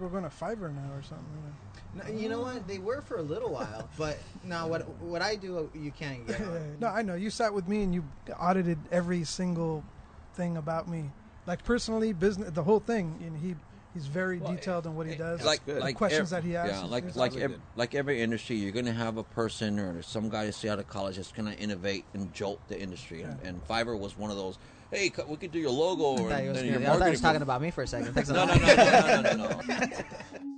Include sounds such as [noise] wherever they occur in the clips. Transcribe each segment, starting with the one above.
We're going to Fiverr now or something. You know? No, you know what? They were for a little while, [laughs] but now what what I do, you can't get. [laughs] no, I know. You sat with me and you audited every single thing about me, like personally, business, the whole thing. And he he's very Well, detailed in what he does. like good. like questions ev- that he asks Yeah, like like really ev- good. like every industry, you're gonna have a person or some guy that's out of college that's gonna innovate and jolt the industry. And, and Fiverr was one of those. Hey, we could do your logo I thought he was, gonna- I thought he was talking about me for a second. No, no, no, no, no, no, no, [laughs]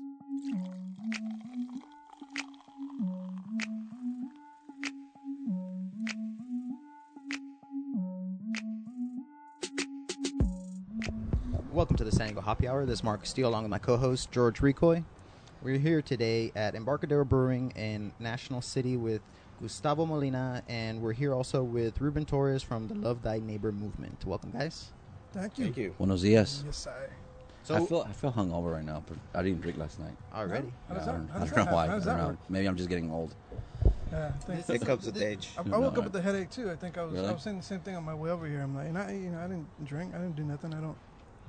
Hoppy Hour. This is Mark Steele along with my co-host George Ricoy. We're here today at Embarcadero Brewing in National City with Gustavo Molina, and we're here also with Ruben Torres from the Love Thy Neighbor movement. Welcome, guys. Thank you. Thank you. Buenos dias. Yes, I. So I feel I feel hungover right now, but I didn't drink last night. already. How does I don't, how I don't that know why. happen? How does I don't know. Maybe I'm just getting old. Yeah, I It comes with age. I, I No, woke up with a headache too. I think I was I was saying the same thing on my way over here. I'm like, and I, you know, I didn't drink. I didn't do nothing. I don't.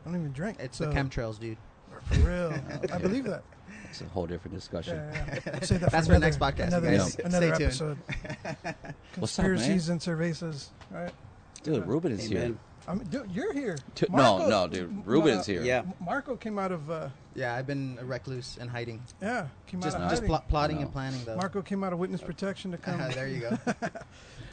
I don't even drink. It's so, the chemtrails, dude. [laughs] For real, [laughs] I believe that. It's a whole different discussion. Yeah, yeah, yeah. [laughs] We'll that That's for for another, next podcast, Another, guys. another Stay tuned. episode. What's up, man? Conspiracies and cervezas. Right. Dude, Ruben is here. I mean, dude, you're here. T- no, no, dude. Ruben is here. Yeah. Marco came out of uh, Yeah, I've been a recluse and hiding. yeah, came Just out of just hiding. pl- plotting No. and planning though. Marco came out of witness protection to come there you go.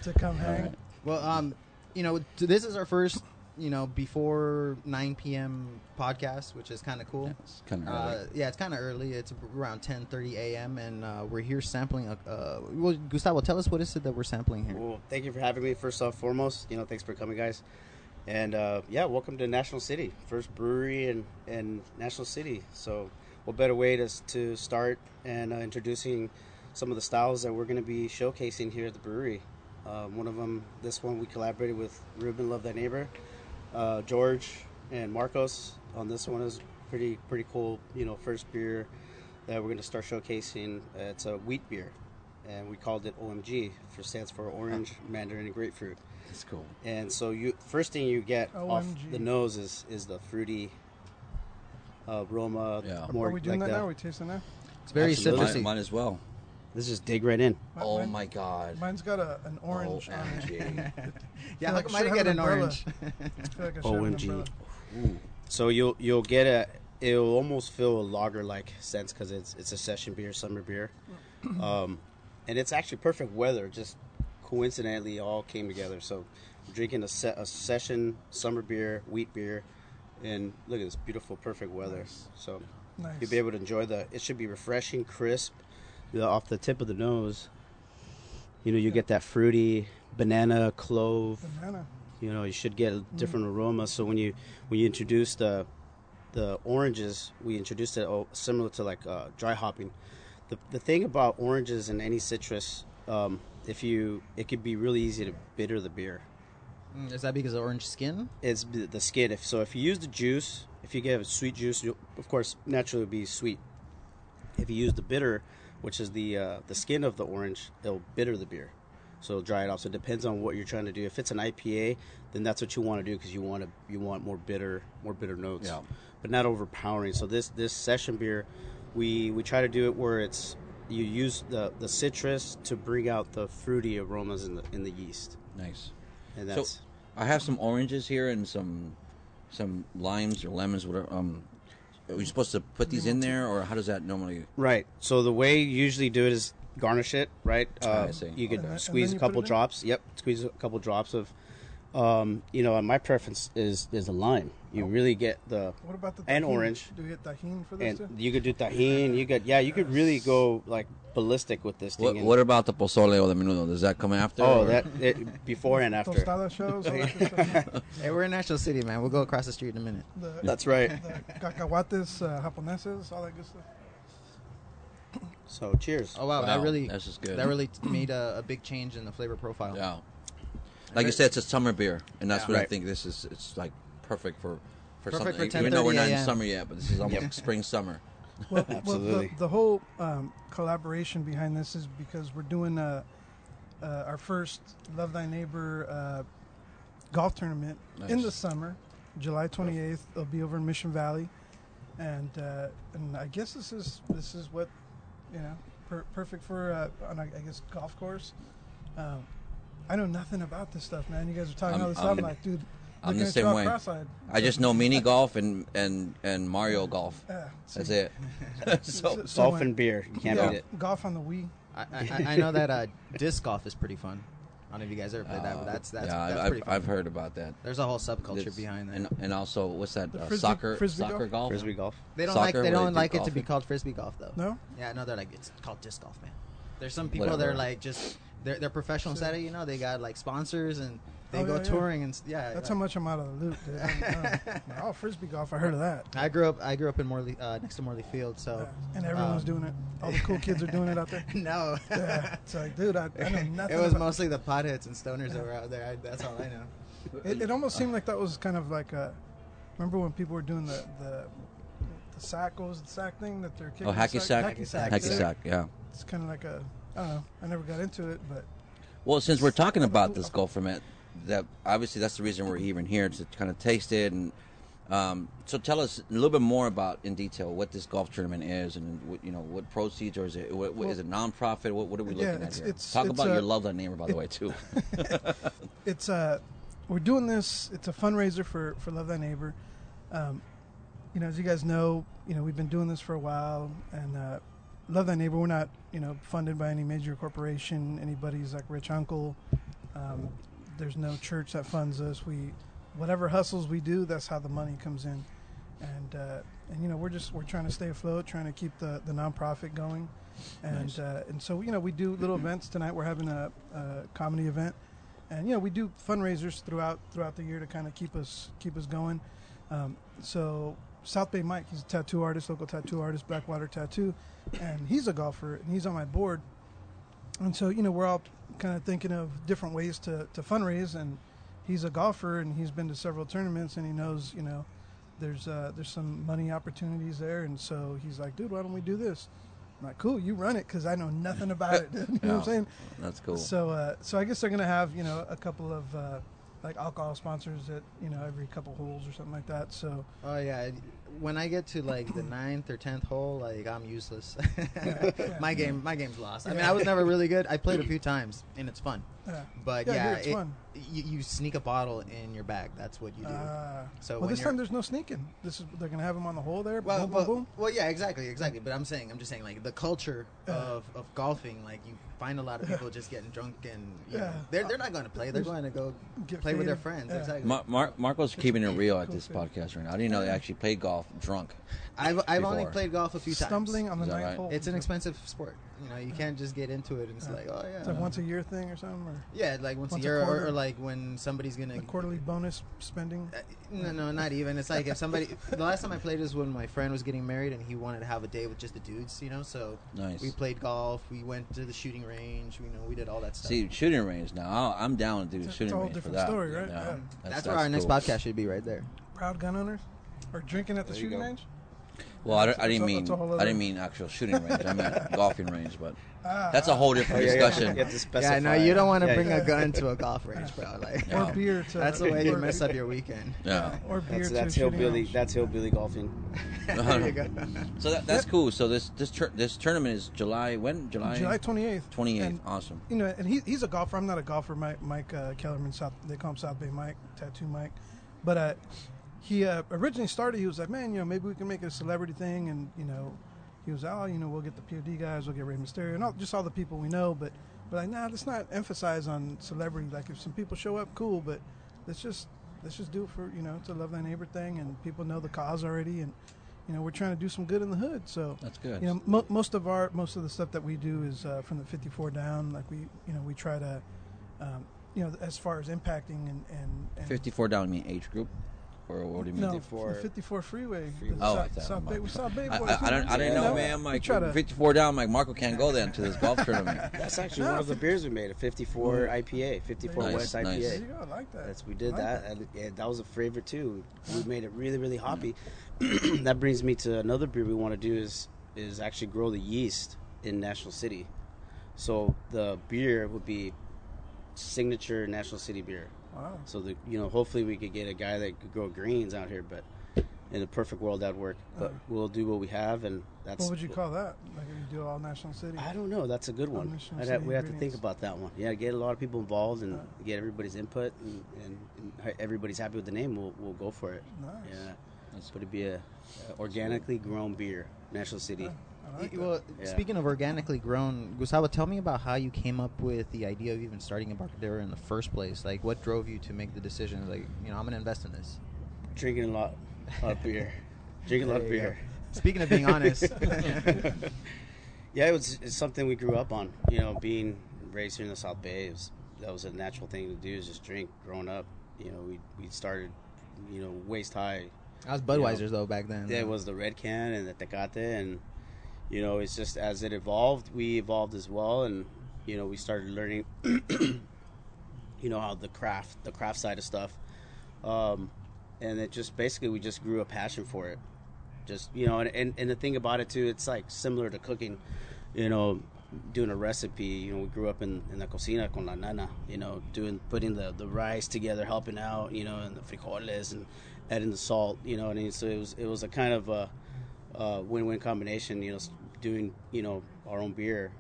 to come hang. right. Well, um, you know, this is our first, you know, before 9 p.m. podcast, which is kind of cool. Yeah, it's kind of Uh, yeah, it's kind of early. It's around 10:30 a.m. and uh, we're here sampling. A, uh, well, Gustavo, tell us what is it that we're sampling here? Well, thank you for having me. First off, foremost, you know, thanks for coming, guys. And uh, yeah, welcome to National City, first brewery in, in National City. So, what better way to to start and uh, introducing some of the styles that we're going to be showcasing here at the brewery. Um, one of them, this one, we collaborated with Ruben Love That Neighbor, uh, George, and Marcos. On this one is pretty pretty cool. You know, first beer that we're going to start showcasing. It's a wheat beer, and we called it OMG, for stands for Orange, [laughs] Mandarin, and Grapefruit. It's cool. And so you first thing you get off the nose is is the fruity uh, aroma. Yeah. More Are we doing like that the- now? Are we tasting that? It's very Absolutely. citrusy. Mine, might as well. Let's just dig right in. Mi- Oh mine- my god. Mine's got a, an orange on it. OMG. [laughs] yeah, feel like how come I I didn't get an an orange? I like I an OMG. So you'll you'll get a it'll almost feel a lager like sense because it's it's a session beer, summer beer, um, and it's actually perfect weather. Just coincidentally, all came together. So I'm drinking a, se- a session summer beer, wheat beer, and look at this beautiful, perfect weather. So Nice. you'll be able to enjoy the. It should be refreshing, crisp, the, off the tip of the nose. You know, you get that fruity banana, clove. Banana. You know, you should get a different aroma. So when you when you introduce the the oranges, we introduced it oh, similar to like uh, dry hopping. The the thing about oranges and any citrus, um, if you it could be really easy to bitter the beer. Mm, Is that because of orange skin? It's the the skin. If so, if you use the juice, if you get a sweet juice, you'll, of course, naturally it'll be sweet. If you use the bitter, which is the uh, the skin of the orange, it'll bitter the beer, so it'll dry it off. So it depends on what you're trying to do. If it's an IPA, then that's what you want to do because you want to you want more bitter more bitter notes, Yeah. but not overpowering. So this this session beer, we we try to do it where it's you use the the citrus to bring out the fruity aromas in the in the yeast, Nice. and So that's. I have some oranges here and some some limes or lemons, whatever. Um, are we supposed to put these in there, or how does that normally? Right. So the way you usually do it is garnish it, right? Ah, I Uh, see. You could And squeeze a couple it in? drops. Yep, squeeze a couple drops of. Um, you know, my preference is is a lime. You Oh. really get the What about the And Tajín? orange. Do we get Tajín for this and too? you could do Tajín. You could yeah, you could really go like ballistic with this thing. What, what about the pozole or the menudo? Does that come after? oh, or- that it, before and after. Tostada shows. all that good. Hey, we're in National City, man. We'll go across the street in a minute. The, That's right. the cacahuates, uh, japoneses, all that good stuff. So cheers. Oh wow, Wow, that really that's just good. that really made a, a big change in the flavor profile. Yeah. Like you said, it's a summer beer, and that's Yeah. what I think this is. It's like perfect for for Perfect something. for even though we're not 10:30 in a.m. summer yet, but this is almost [laughs] Yep. spring summer. Well, [laughs] well the, the whole um, collaboration behind this is because we're doing uh, uh, our first Love Thy Neighbor uh, golf tournament in the summer, July 28th. It'll be over in Mission Valley. and uh, and I guess this is this is what you know per- perfect for uh, on a, I guess golf course. Um, I know nothing about this stuff, man. You guys are talking I'm- all this I'm- stuff, I'm like, dude. I'm the same way. cross-eyed. I just know mini golf and and and Mario golf. Yeah, That's it. so [laughs] so- [laughs] so Golf and beer. You can't yeah, beat it. Golf on the Wii. I, I, I know that uh, disc golf is pretty fun. I don't know if you guys ever played that, but that's that's, yeah, that's I've, pretty fun. I've heard about that. There's a whole subculture It's- behind that. and and also what's that uh, frisbee- soccer frisbee soccer golf? golf? Frisbee golf. they don't soccer, like they don't do like it to be called frisbee golf though. No, Yeah, no, they're like it's called disc golf, man. There's some people that are like just they're they're professionals at it. You know, they got like sponsors and they Oh, go yeah, yeah. touring and yeah. that's like- how much I'm out of the loop. Dude. I- [laughs] I- oh, frisbee golf. I heard of that. I grew up. I grew up in Morley, uh, next to Morley Field. So, Yeah. And everyone's um, doing it. [laughs] All the cool kids are doing it out there. [laughs] no, Yeah. It's like, dude, I, I know nothing. it was about- mostly the potheads and stoners that were out there. I, that's all I know. It, it almost seemed like that was kind of like a. Remember when people were doing the the, the sack? Was the sack thing that they're kicking? Oh, hacky the sack. Hacky sack. Hacky yeah. sack. Yeah. It's kind of like a. I don't know. I never got into it, but Well, since we're talking about this golf format, that obviously that's the reason we're even here to kind of taste it. And um, so, tell us a little bit more about in detail what this golf tournament is, and what, you know what proceeds, or is it what, what, is it nonprofit? What, what are we Yeah, looking it's- at here? it's- Talk it's about a- your love that neighbor, by the it- way, too. [laughs] it's uh we're doing this. It's a fundraiser for for Love Thy Neighbor. Um, you know, as you guys know, you know we've been doing this for a while, and uh, Love Thy Neighbor. We're not you know funded by any major corporation, anybody's like rich uncle. Um, there's no church that funds us. We whatever hustles we do, that's how the money comes in, and uh, and you know we're just we're trying to stay afloat, trying to keep the the nonprofit going, and Nice. uh, and so you know we do little events tonight. We're having a, a comedy event and you know we do fundraisers throughout throughout the year to kind of keep us keep us going. Um, so South Bay Mike, he's a tattoo artist, local tattoo artist, Blackwater Tattoo, and he's a golfer and he's on my board. And so you know we're all kind of thinking of different ways to to fundraise, and he's a golfer and he's been to several tournaments and he knows you know there's uh, there's some money opportunities there, and so he's like, dude, why don't we do this? I'm like, cool, you run it because I know nothing about it. [laughs] you know what I'm saying? that's cool. So, uh, so I guess they're gonna have you know a couple of uh, like alcohol sponsors at you know every couple holes or something like that. So, Oh yeah, when I get to like the ninth or tenth hole, like I'm useless. yeah. [laughs] my game, my game's lost. I mean, I was never really good. I played a [laughs] few times and it's fun, yeah, but Yeah, yeah, it's it- fun. You, you sneak a bottle in your bag. That's what you do. Uh, So well, this time there's no sneaking. This is they're gonna have them on the hole there. well, boom, well, boom, boom. well, yeah, exactly, exactly. But I'm saying, I'm just saying, like the culture Yeah. of, of golfing, like you find a lot of people just getting drunk and you know, Yeah. they're they're not going to play. They're going to go Get play with their friends. Yeah. Exactly. Mar- Mar- Marco's keeping it real at this podcast right now. I didn't know they actually played golf drunk. I've I've only played golf a few times. Stumbling on the Is that ninth right? hole. It's an expensive sport. You know, you can't just get into it and it's Yeah. like, oh yeah. It's like once a year thing or something, or yeah, like once, once a a year, or, quarter. or like when somebody's gonna a quarterly bonus spending. Uh, No, no, not even. It's like if somebody. [laughs] the last time I played was when my friend was getting married and he wanted to have a day with just the dudes, you know. So Nice. we played golf. We went to the shooting range. You know, we did all that stuff. See, shooting range now. I'll- I'm down to do It's a shooting whole range for different that. story, right? Yeah. that's, where our next cool. podcast should be right there. Proud gun owners, or drinking at the There you shooting range. Well, I, I didn't mean that's a whole I didn't mean actual shooting range. I meant [laughs] golfing range, but Ah, that's a whole different yeah, yeah, discussion. You have to specify. Yeah, no, you don't want to Yeah, bring yeah. a gun to a golf range, bro. [laughs] Like Yeah. or beer to. that's the way you mess up your weekend. Yeah. Or beer That's, to that's a hillbilly. range. That's hillbilly golfing. [laughs] there you go. So that, that's cool. So this this tur- this tournament is July when July July 28th. twenty eighth. Awesome. You know, and he, he's a golfer. I'm not a golfer. Mike, Mike uh, Kellerman, South, they call him South Bay Mike, Tattoo Mike. But uh, he uh, originally started, he was like, man, you know, maybe we can make it a celebrity thing. And, you know, he was, oh, you know, we'll get the POD guys, we'll get Rey Mysterio, and all, just all the people we know. But, but like, nah, let's not emphasize on celebrity. Like, if some people show up, cool. But let's just let's just do it for, you know, it's a love thy neighbor thing. And people know the cause already. And, you know, we're trying to do some good in the hood. So, That's good. you know, mo- most of our most of the stuff that we do is uh, from the 54 down. Like we, you know, we try to, um, you know, as far as impacting and and, and Fifty four down. You mean age group, or what do you mean? No, 54 the 54 freeway. Freeway. Oh, South, I thought- South Bay, we South Bay I, boys. I, I don't. I didn't you know, man. I'm like to- 54 down. I'm like Marco can't go then to this golf tournament. [laughs] That's actually No, one of the beers we made, a 54 mm. IPA, 54 Nice, West nice. IPA. There you go. I like that. That's we did I like that, and yeah, that was a favorite too. We made it really, really hoppy. [clears throat] that brings me to another beer we want to do is is actually grow the yeast in National City. So the beer would be signature National City beer. Wow. So the you know hopefully we could get a guy that could grow greens out here, but in a perfect world that'd work. But Uh. we'll do what we have, and that's. What would you call that? Like you do all National City? I don't know. That's a good one. I'd have, we have to think about that one. Yeah, get a lot of people involved and Uh. get everybody's input, and, and, and everybody's happy with the name. We'll we'll go for it. Nice. Yeah, That's- but it'd be a, a organically grown beer, National City. Yeah, I like that. well, Yeah. speaking of organically grown, Gustavo, tell me about how you came up with the idea of even starting Embarcadero in the first place. Like, what drove you to make the decision? Like, you know, I'm going to invest in this. Drinking a lot, a lot of [laughs] beer. Drinking a lot of There go. beer. Speaking of being [laughs] honest, [laughs] yeah, it was it's something we grew up on. You know, being raised here in the South Bay, it was, that was a natural thing to do. Is just drink. Growing up, you know, we we started, you know, waist high. I was Budweiser's though back then. Yeah, it was the red can and the Tecate, and you know, it's just as it evolved, we evolved as well, and you know, we started learning, [coughs] you know, how the craft, the craft side of stuff, um, and it just basically we just grew a passion for it. Just you know, and, and and the thing about it too, it's like similar to cooking, you know, doing a recipe. You know, we grew up in, in the cocina con la nana. You know, doing putting the, the rice together, helping out. You know, and the frijoles and adding the salt. You know, and so it was it was a kind of a, a win-win combination. You know, doing you know our own beer.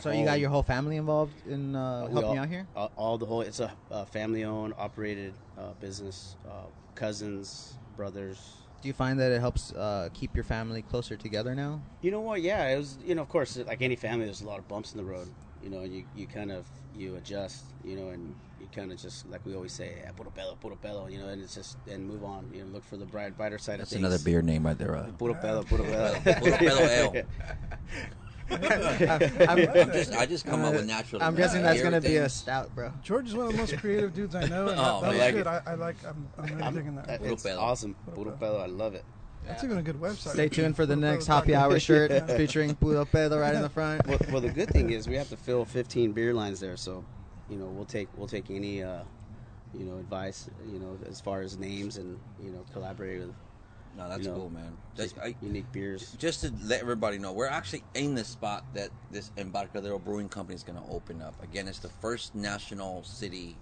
So you got your whole family involved in uh, Uh, helping all, out here? All, all the whole. It's a, a family-owned, operated uh, business. Uh, cousins, brothers. Do you find that it helps uh, keep your family closer together now? You know what? Yeah, it was. You know, of course, like any family, there's a lot of bumps in the road. You know, and you, you kind of you adjust. You know, and you kind of just like we always say, yeah, puro pedo, puro pedo. You know, and it's just and move on. You know, look for the bright, brighter side That's of things. another beer name right there. Uh, Puro pedo, puro pedo. [laughs] Puro [laughs] pedo ale. I'm, I'm just, I just come up Uh, with natural. I'm guessing that's gonna be a stout, bro. George is one of the most creative dudes I know. And Oh, that, that man. was Like good. it. I, I like. I'm, I'm really digging that. That- Puro it's awesome. Puro pedo. I love it. That's even a good website. Stay tuned for the next happy hour shirt Yeah. [laughs] featuring Puro Pedo right in the front. well, well, the good thing is we have to fill 15 beer lines there, so you know we'll take we'll take any uh, you know advice you know as far as names and you know collaborate with No, that's you know, cool, man. just Just, I, unique beers. just to let everybody know, we're actually in the spot that this Embarcadero Brewing Company is going to open up. Again, it's the first national city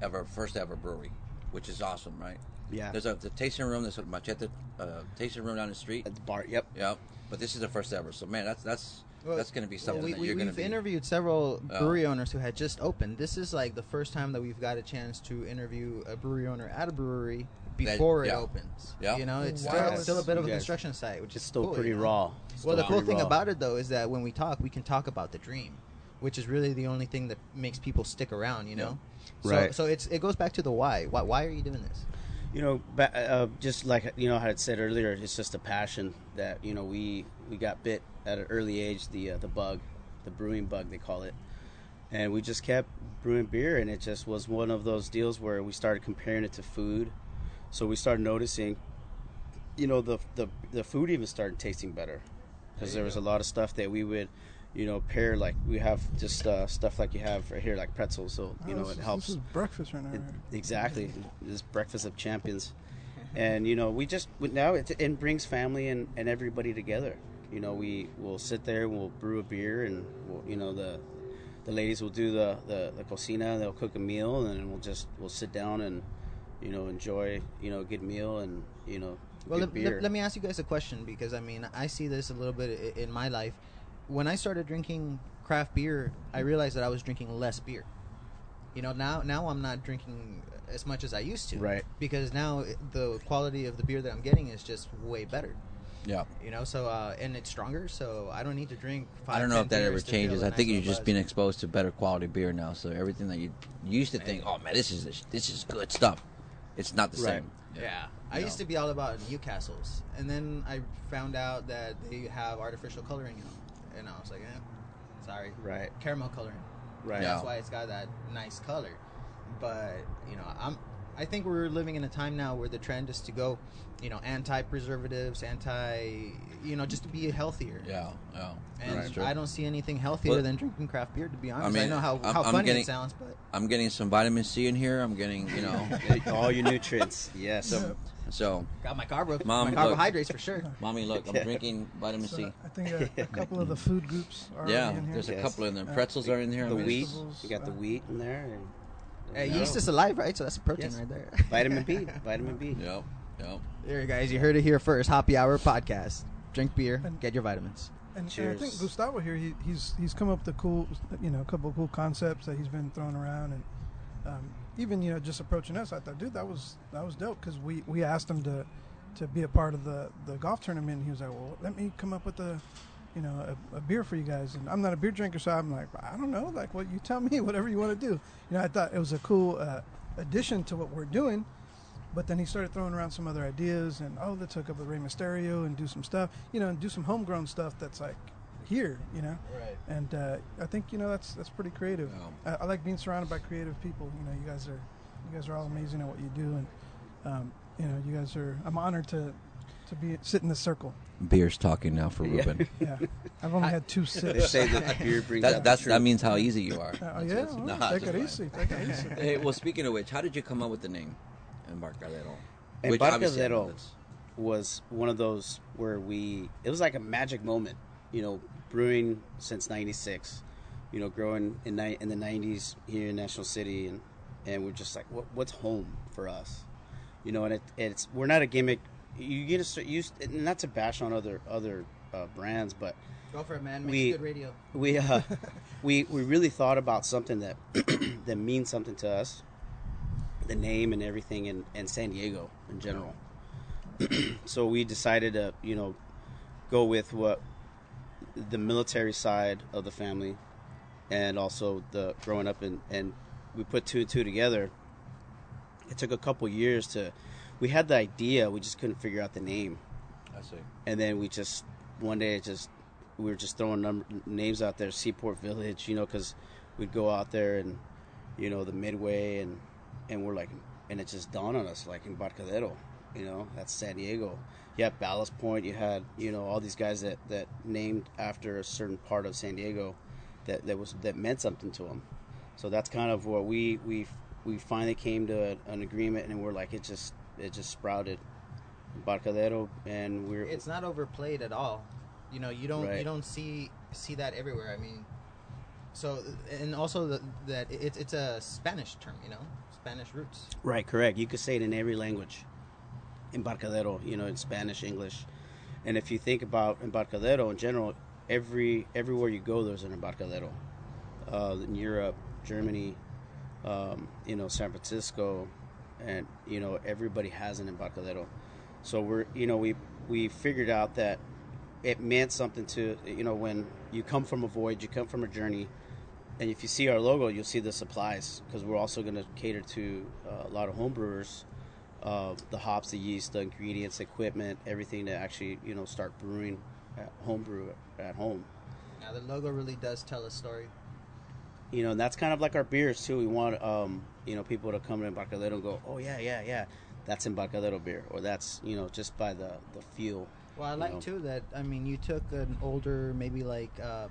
ever, first ever brewery, which is awesome, right? Yeah, There's a the tasting room. There's a machete uh, tasting room down the street. at the bar. Yep. Yep. But this is the first ever. So man, that's that's Well, that's going to be something we, that you're going to. we've to be. interviewed several Oh. brewery owners who had just opened. This is like the first time that we've got a chance to interview a brewery owner at a brewery before yeah. it opens. Yeah. You know, it's Wow. still, it's still a bit of a construction site, which It's is still cool, pretty you know? raw. Well, the cool thing raw. about it though is that when we talk, we can talk about the dream, which is really the only thing that makes people stick around. You know, so Right. so it's it goes back to the why. Why why are you doing this? You know, uh, just like you know, I had said earlier, it's just a passion that you know we we got bit at an early age the uh, the bug, the brewing bug they call it, and we just kept brewing beer, and it just was one of those deals where we started comparing it to food, so we started noticing, you know, the the the food even started tasting better, because there was a lot of stuff that we would. You know, pair like we have just uh, stuff like you have right here, like pretzels. So you Oh, know, this it is- helps. This is breakfast right now. It- exactly this breakfast of champions and you know we just now it, it brings family and, and everybody together you know we will sit there and we'll brew a beer and we'll, you know the the ladies will do the, the the cocina they'll cook a meal and then we'll just we'll sit down and you know enjoy you know a good meal and you know Well, good let, beer let, let me ask you guys a question because I mean I see this a little bit in my life. When I started drinking craft beer, I realized that I was drinking less beer. You know, now now I'm not drinking as much as I used to. Right. Because now the quality of the beer that I'm getting is just way better. yeah. You know, so uh, and it's stronger, so I don't need to drink. Five, I don't know if that ever beers to feel changes. I nice think you're just buzz. being exposed to better quality beer now. So everything that you used to think, oh man, this is this is good stuff. It's not the Right. same. Yeah. I No. used to be all about Newcastle's, and then I found out that they have artificial coloring in them, and I was like, eh, sorry, right caramel coloring. right That's why it's got that nice color. But you know, I'm. I think we're living in a time now where the trend is to go, you know, anti-preservatives, anti, you know, just to be healthier. Yeah, yeah. And That's true. I don't see anything healthier Well, than drinking craft beer. To be honest, I, mean, know how, I'm- how I'm funny getting- it sounds, but I'm getting some vitamin C in here. I'm getting, you know, [laughs] all your nutrients yes so, so got my carbo, Mom, my look. carbohydrates for sure. [laughs] mommy, look, I'm drinking vitamin So C. I think a, a couple of the [laughs] food groups are Yeah, in here. there's a Yes. couple in there. Uh, Pretzels are in here. The wheat vegetables, you got the uh, wheat in there and Hey, Yeah. yeast is alive, right? So that's a protein Yes. right there. [laughs] vitamin b [laughs] vitamin b Yep. Yep. There, you guys, you heard it here first. Happy Hour podcast. Drink beer, And- get your vitamins. And, and I think Gustavo here, he, he's he's come up with a cool, you know, a couple of cool concepts that he's been throwing around, and um, even you know just approaching us. I thought, dude, that was that was dope because we we asked him to to be a part of the the golf tournament. And he was like, well, let me come up with a you know a, a beer for you guys. And I'm not a beer drinker, so I'm like, I don't know, like what you tell me, [laughs] whatever you want to do. You know, I thought it was a cool uh, addition to what we're doing. But then he started throwing around some other ideas, and oh, let's hook up with Rey Mysterio and do some stuff, you know, and do some homegrown stuff that's like here, you know. Right. And uh, I think you know that's that's pretty creative. Yeah. I, I like being surrounded by creative people. You know, you guys are you guys are all amazing at what you do, and um, you know, you guys are. I'm honored to to be sit in the circle. Beer's talking now for Yeah. Ruben. [laughs] Yeah, I've only I- had two They sips. say that beer brings out That, the that's, that means how easy you are. Uh, yeah, that's- well, nah, take just it easy. Take it easy. [laughs] Hey, well, speaking of which, how did you come up with the name Embarcadero? Embarcadero. obviously I know that's- was one of those where we it was like a magic moment you know brewing since 96 you know growing in ni- in the 90s here in national city and and we're just like what, what's home for us you know and it, it's we're not a gimmick you get to start used not to bash on other other uh, brands but Go for it, man. Makes We- good radio. we uh, [laughs] we we really thought about something that [clears throat] that means something to us, the name and everything, and, and San Diego in general. [clears throat] so we decided to you know go with what the military side of the family, and also the growing up and and we put two and two together. It took a couple years to. We had the idea, we just couldn't figure out the name. I see. and then we just one day it just we were just throwing number, names out there seaport village you know because we'd go out there and you know the midway and and we're like and it just dawned on us like embarcadero you know that's san diego. You had ballast point you had you know all these guys that that named after a certain part of san diego that that was that meant something to them so that's kind of what we we we finally came to an agreement and we're like it just it just sprouted embarcadero and we're It's not overplayed at all. You know, you don't you don't see see that everywhere. I mean, so and also the, that it's it's a Spanish term. You know, Spanish roots. Right, correct. You could say it in every language. Embarcadero, you know, in Spanish, English. And if you think about embarcadero in general, every everywhere you go, there's an embarcadero. Uh, in Europe, Germany, um, you know, San Francisco, and you know, everybody has an embarcadero. So we're, you know, we we figured out that it meant something to, you know, when you come from a voyage, you come from a journey, and if you see our logo, you'll see the supplies because we're also going to cater to uh, a lot of home brewers, uh, the hops, the yeast, the ingredients, equipment, everything to actually you know start brewing at home brew at home. Now the logo really does tell a story. You know, and that's kind of like our beers too. We want um, you know people to come to Embarcadero and go, oh yeah, yeah, yeah, that's Embarcadero beer, or that's you know just by the the feel. Well, I like know. too that I mean you took an older, maybe like uh,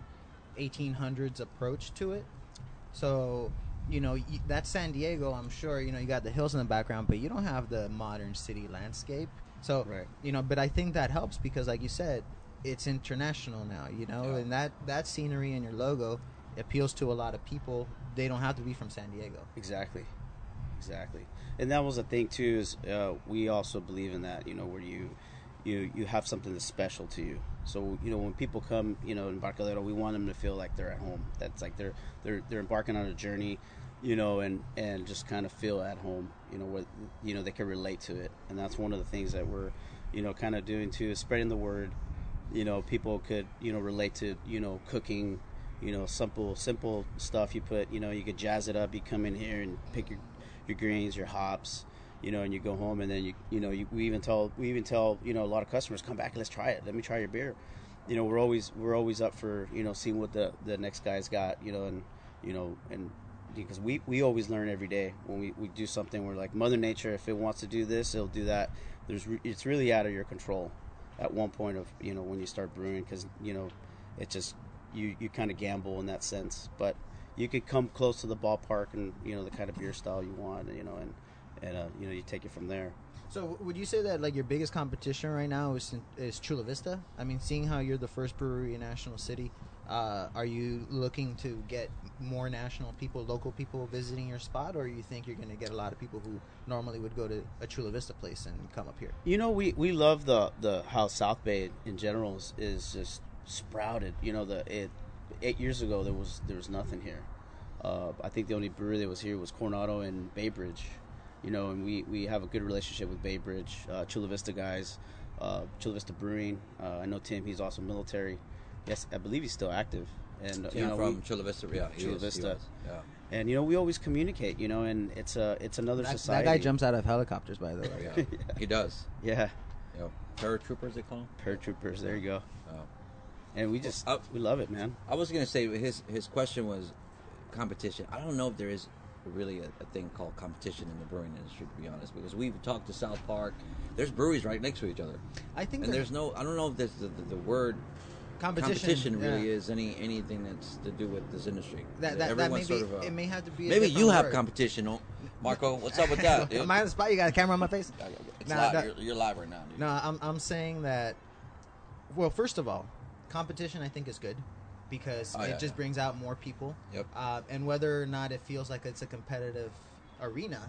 1800s approach to it. So you know that's San Diego. I'm sure you know you got the hills in the background, but you don't have the modern city landscape. So Right. you know, but I think that helps because, like you said, it's international now. You know, Yeah. and that that scenery and your logo appeals to a lot of people. They don't have to be from San Diego. Exactly, exactly. And that was the thing too. Is uh, we also believe in that. You know, where you you you have something that's special to you. So you know, when people come, you know, Embarcadero, we want them to feel like they're at home. That's like they're they're they're embarking on a journey, you know, and and just kind of feel at home. You know, what you know they can relate to it, and that's one of the things that we're, you know, kind of doing too, is spreading the word. You know, people could you know relate to you know cooking you know simple simple stuff you put you know you could jazz it up you come in here and pick your your grains your hops you know and you go home and then you you know you, we even tell we even tell you know a lot of customers come back let's try it let me try your beer you know we're always we're always up for you know seeing what the the next guy's got you know and you know and because we we always learn every day when we, we do something we're like mother nature if it wants to do this it'll do that there's it's really out of your control at one point of you know when you start brewing because you know it just you you kind of gamble in that sense but you could come close to the ballpark and you know the kind of beer style you want you know and and uh, you know you take it from there So, would you say that like your biggest competition right now is is Chula Vista? I mean, seeing how you're the first brewery in National City, uh, are you looking to get more national people, local people visiting your spot, or you think you're going to get a lot of people who normally would go to a Chula Vista place and come up here? You know, we, we love the, the how South Bay in general is, is just sprouted. You know, the it eight years ago there was there was nothing here. Uh, I think the only brewery that was here was Coronado and Baybridge. You know, and we, we have a good relationship with Baybridge, uh, Chula Vista guys, uh, Chula Vista Brewing. Uh, I know Tim; he's also military. Yes, I believe he's still active. And uh, Yeah, you know, from we- Chula Vista. Yeah, Chula is, Vista. Yeah. and you know we always communicate. You know, and it's a it's another That, society. that guy jumps out of helicopters, by the [laughs] way. Yeah, he does. [laughs] Yeah, You know, paratroopers they call him. paratroopers. There you go. And we just we love it, man. I was gonna say his his question was competition. I don't know if there is really a, a thing called competition in the brewing industry, to be honest, because we've talked to South Park. There's breweries right next to each other, I think and there's no. I don't know if there's the, the, the word competition, really yeah. is any anything that's to do with this industry. That, that, that maybe sort of a- it may have to be. A maybe you have word. competition, oh, Marco. What's up with that? [laughs] Am I on the spot? You got a camera on my face? It's Nah, live. that- you're, you're live right now. Dude. No, I'm I'm saying that. Well, first of all, competition I think is good because Oh, it yeah, just yeah. brings out more people. Yep. Uh, and whether or not it feels like it's a competitive arena,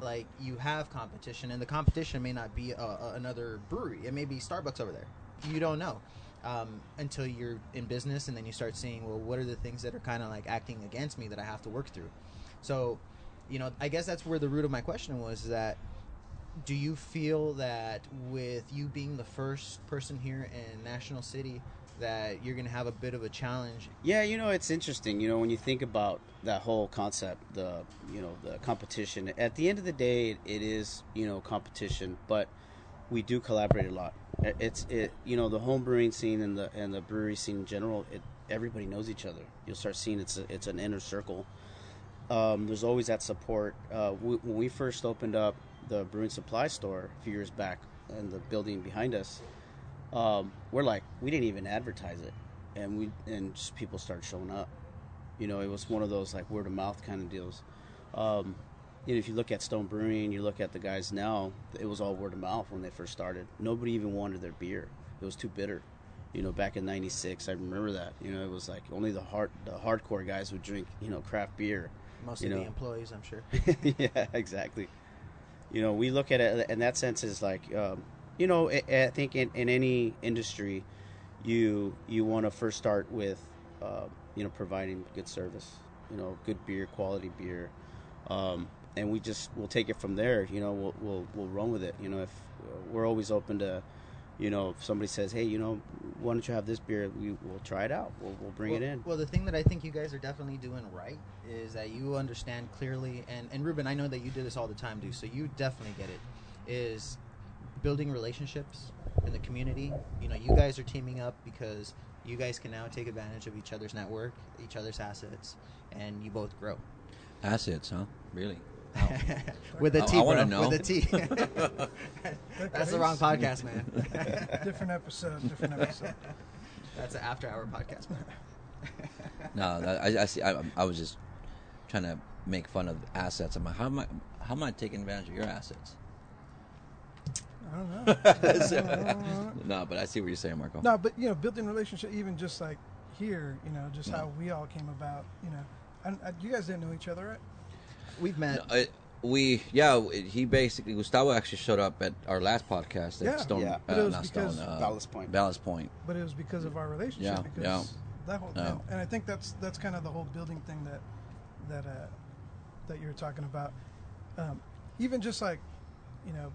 like you have competition, and the competition may not be uh uh another brewery. It may be Starbucks over there. You don't know um, until you're in business, and then you start seeing, well, what are the things that are kind of like acting against me that I have to work through. So, you know, I guess that's where the root of my question was that do you feel that with you being the first person here in National City that you're going to have a bit of a challenge? Yeah, you know, it's interesting. You know, when you think about that whole concept, the you know the competition. At the end of the day, it, is you know competition, but we do collaborate a lot. It's it you know the home brewing scene and the and the brewery scene in general. It everybody knows each other. You'll start seeing it's a, it's an inner circle. Um, there's always that support. Uh, when we first opened up the brewing supply store a few years back in the building behind us, um, we're like we didn't even advertise it, and we and just people started showing up. You know, it was one of those like word of mouth kind of deals. Um, you know, if you look at Stone Brewing, you look at the guys now, it was all word of mouth when they first started. Nobody even wanted their beer; it was too bitter. You know, back in '96, I remember that. You know, it was like only the hard, the hardcore guys would drink, you know, craft beer. Most of know. the [laughs] employees, I'm sure. yeah, exactly. You know, we look at it in that sense as like, um, you know, I, I think in, in any industry, you you want to first start with, uh, you know, providing good service. You know, good beer, quality beer, um, and we just we'll take it from there. You know, we'll we'll we'll run with it. You know, if uh, we're always open to. You know, if somebody says, "Hey, you know, why don't you have this beer?" We will try it out. We'll, we'll bring well, it in. Well, the thing that I think you guys are definitely doing right is that you understand clearly, and, and Ruben, I know that you do this all the time, dude, so you definitely get it, is building relationships in the community. You know, you guys are teaming up because you guys can now take advantage of each other's network, each other's assets, and you both grow. Assets, huh? Really? [laughs] with a I- T, I wanna bro. know. With a [laughs] T. That's the wrong podcast, man. [laughs] different episode, different episode. That's an after-hour podcast, man. No, that, I, I see. I, I was just trying to make fun of assets. I'm like, how am I? How am I taking advantage of your assets? I don't know. I don't know. [laughs] [laughs] no, but I see what you're saying, Marco. No, but you know, building relationship, even just like here, you know, just No. how we all came about. You know, and, uh, you guys didn't know each other, right? We've met. No, I- we yeah. He basically Gustavo actually showed up at our last podcast at Yeah. Stone. Yeah. Uh, it was not because- Stone. Uh, Ballast Point. Ballast Point. But it was because of our relationship. Yeah, because yeah. that whole Yeah. and, and I think that's that's kind of the whole building thing that that uh, that you were talking about. Um, even just like, you know,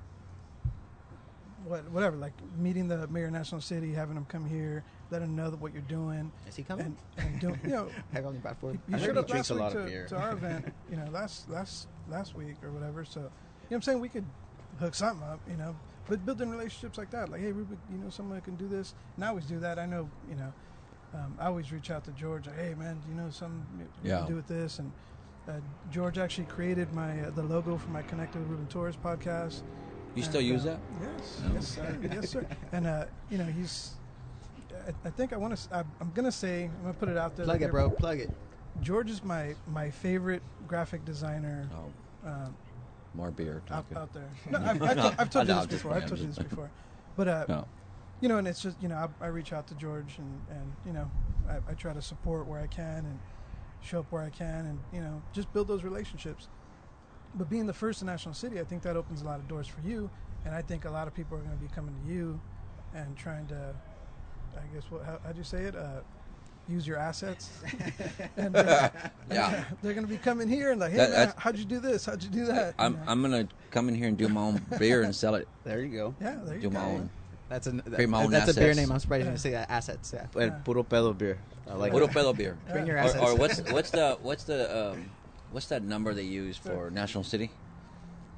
what whatever, like meeting the mayor of National City, having him come here, letting him know that what you're doing, Is he coming? and, and doing, you know, [laughs] I've only brought four. he, I he heard showed up drinks last a week lot of to, beer. to our event, [laughs] you know, last last last week or whatever. So, you know, what I'm saying we could hook something up, you know, but building relationships like that, like, hey, Ruben, you know, someone that can do this, and I always do that. I know, you know, um, I always reach out to George, like, hey, man, do you know something we Yeah. can do with this? And uh, George actually created my uh, the logo for my Connected with Ruben Torres podcast. You still And, use uh, that? Yes, No. yes, sir, yes, sir. And uh, you know, he's. I, I think I want to. I'm gonna say. I'm gonna put it out there. Plug it, bro. Plug it. George is my my favorite graphic designer Oh, um, More beer. out, talking. out there. No, I've, [laughs] I've, to- I've told No, you this before. I've told you this before. But uh, No. you know, and it's just you know, I, I reach out to George and and you know, I, I try to support where I can and show up where I can and you know, just build those relationships. But being the first in National City, I think that opens a lot of doors for you, and I think a lot of people are going to be coming to you and trying to, I guess, what how, how'd you say it? Uh, use your assets, [laughs] and uh, Yeah. [laughs] they're going to be coming here and like, hey That- man, how'd you do this? How'd you do that? I'm You know? I'm gonna come in here and do my own beer and sell it. There you go. yeah, there you Do go. my own. That's a Create my own that's a beer name. I'm surprised you didn't say that. Assets. Yeah. Yeah. puro pedo beer. I like Puro it. pedo [laughs] beer. Bring your Yeah. Or, assets. or what's what's the what's the um, what's that number they use for National City?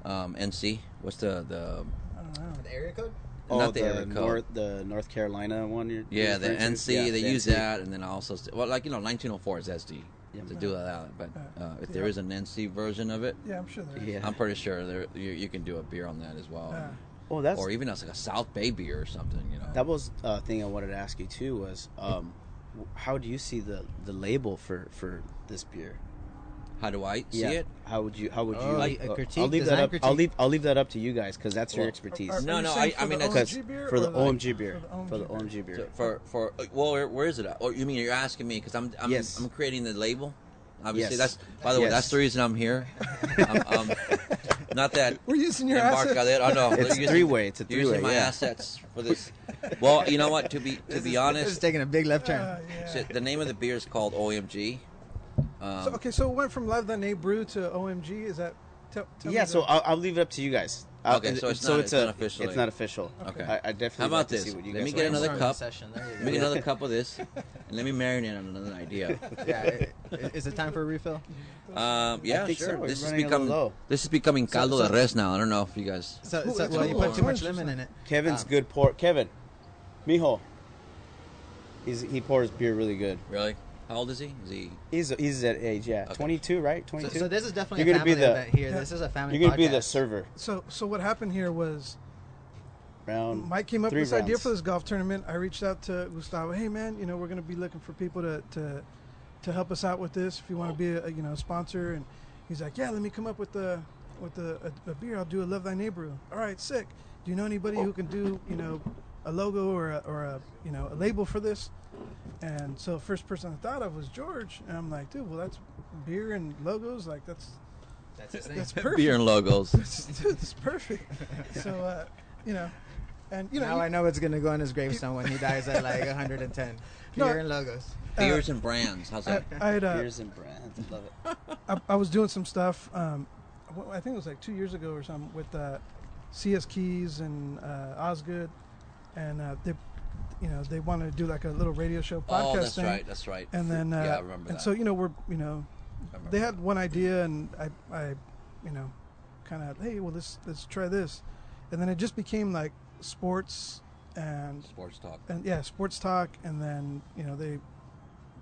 Um, NC. What's the the I don't know. The area code? Oh, not the, the, area code. North, the North Carolina one. You're, yeah, you're the? NC. Yeah, they the use NC. that, and then also well, like you know, 1904 is SD Yeah. to do that. But Yeah. uh, if there Yeah. is an NC version of it, Yeah, I'm sure there is. Yeah. I'm pretty sure there you, you can do a beer on that as well, Yeah. Oh, that's or even as like a South Bay beer or something. You know, that was a thing I wanted to ask you too. Was um, how do you see the the label for for this beer? How do I see yeah. it? How would you? How would you? Oh, like, a uh, critique, I'll leave that design up. I'll leave. I'll leave that up to you guys because that's your expertise. Are- are No, you no, I- I mean, the it's- for the OMG beer. For For the the OMG OMG beer. For for uh, well, where, where is it at? Oh, you mean you're asking me because I'm I'm, Yes. I'm creating the label. Obviously, Yes. that's by the way, that's the reason I'm here. [laughs] um, um, not that [laughs] We're using your Embarcadero. assets. I know It's using- three-way, it's a using three-way, my yeah. assets for this. [laughs] Well, you know what? To be to This be is- This is honest, taking a big left turn. Uh, yeah. so the name of the beer is called OMG. Um, So, okay, so it went from Love That Nate Brew to OMG. Is that? Tell, tell yeah, me so I'll, I'll leave it up to you guys. I'll- Okay, so it's so not- it's, it's a, not officially- It's not official. Okay. I, I definitely How about like to this? see what you Let guys me get another cup. Session. Let me get another cup of this, [laughs] and let me marinate on another idea. [laughs] yeah. i- i- Is it time for a refill? [laughs] Um, yeah, think so. sure. This is running a little becoming this is becoming caldo so- de res now. I don't know if you guys. So, Ooh, so that's well, you put too much lemon in it. Kevin's Um, good pour. Kevin, mijo. He's, he pours beer really good. Really? How old is he? Is he? He's he's that age, yeah. Okay. 22, right? 22. so this is definitely You're a gonna be the- event here. Yeah. This is a family. [laughs] You're gonna be the server. so so what happened here was Round. Mike came up with this idea for this golf tournament. I reached out to Gustavo. Hey man, you know we're going to be looking for people to to to help us out with this. If you want to be a, you know a sponsor, and he's like, yeah, let me come up with the with the a, a beer. I'll do a Love Thy Neighbor. All right, sick. Do you know anybody who can do you know a logo or a, or a you know a label for this? And so first person I thought of was George, and I'm like, dude, well that's beer and logos. Like that's That's his name. that's perfect. [laughs] Beer and logos. [laughs] Dude, it's perfect. So uh, you know, and you know, now you- I know what's gonna go on his gravestone when he dies at like 110. [laughs] No, Beer and logos. Beers and brands. How's that? I had uh, Beers and brands. Love it. I, I was doing some stuff. Um, I think it was like two years ago or something with uh, CS Keys and uh, Osgood, and uh, they, you know, they wanted to do like a little radio show podcast Oh, that's thing. right. That's right. And then, uh, yeah, I remember and that. so you know, we're you know, they that. had one idea, and I, I, you know, kind of, hey, well, let's let's try this, and then it just became like sports and sports talk. and yeah, sports talk, and then you know they,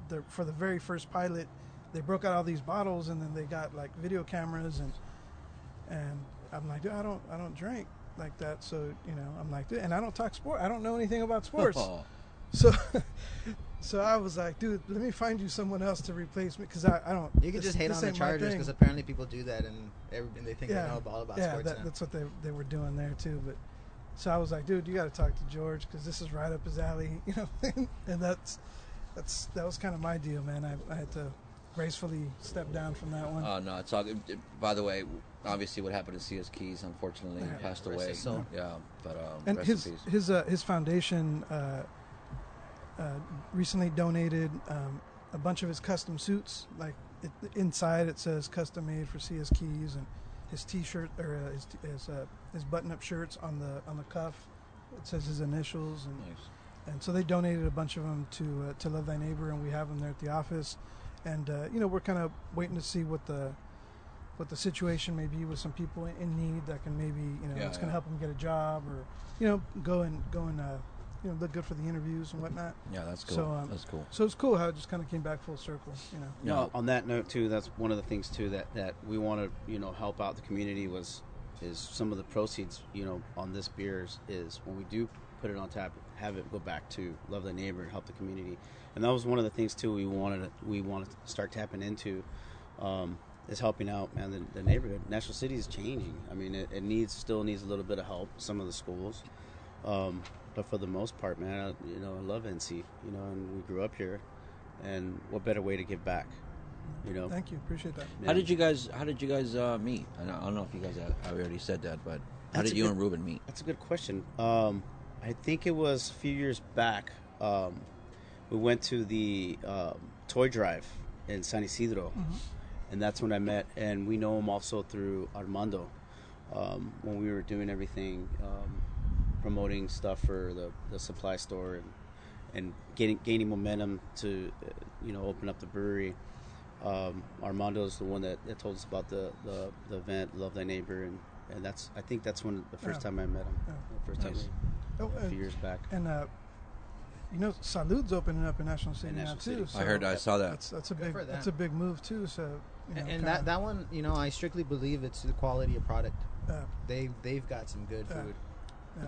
the for the very first pilot, they broke out all these bottles, and then they got like video cameras, and and I'm like, dude, I don't I don't drink like that, so you know I'm like, dude, and I don't talk sport, I don't know anything about sports, Oh, [laughs] so. [laughs] So I was like, dude, let me find you someone else to replace me because I, I don't. You could this- just hate on the Chargers because apparently people do that and, every, and they think yeah, they know all about yeah, sports that, that's what they they were doing there too. But so I was like, dude, you got to talk to George because this is right up his alley, [laughs] you know. and that's that's that was kind of my deal, man. I, I had to gracefully step down from that one. oh no, it's all. By the way, obviously, what happened to CS Keys? Unfortunately, he Yeah. passed away. soul. Yeah, but um, and his his uh, his foundation uh, uh, recently donated um, a bunch of his custom suits. Like it, inside, it says "custom made for CS Keys," and his T-shirt or uh, his his, uh, his button-up shirts on the on the cuff. It says his initials, and Nice. and so they donated a bunch of them to uh, to Love Thy Neighbor, and we have them there at the office. And uh, you know, we're kind of waiting to see what the what the situation may be with some people in need that can maybe you know Yeah, it's going to yeah. help them get a job or you know go and go and uh, you know look good for the interviews and whatnot. Yeah, that's cool. So, um, that's cool. So it's cool how it just kind of came back full circle. You know. You No. know, on that note too, that's one of the things too that that we want to you know help out the community was is some of the proceeds you know on this beers is when we do put it on tap, have it go back to love the neighbor and help the community, and that was one of the things too we wanted to, we wanted to start tapping into. Um, is helping out, man. The, the neighborhood, National City is changing. I mean, it, it needs still needs a little bit of help. Some of the schools, um, but for the most part, man, I, you know, I love NC. You know, and we grew up here, and what better way to give back? You know, Thank you. Appreciate that. How did you guys? How did you guys uh, meet? I don't, I don't know if you guys have, have already said that, but how That's did you good- and Ruben meet? That's a good question. Um, I think it was a few years back. Um, we went to the um, toy drive in San Ysidro, and that's when I met. And we know him also through Armando um, when we were doing everything, um, promoting stuff for the, the supply store and and getting gaining momentum to uh, you know open up the brewery. Um, Armando is the one that, that told us about the, the, the event, Love Thy Neighbor, and, and that's I think that's when the first Yeah. time I met him. Yeah. The first Nice. time Oh, a few and, years back. and uh, you know, Salud's opening up in National City In now National too. So I heard. I saw that. That's that's a Good big for that's a big move too. So you know, and kinda, that that one, you know, I strictly believe it's the quality of product. uh, They they've got some good Yeah. food. yeah.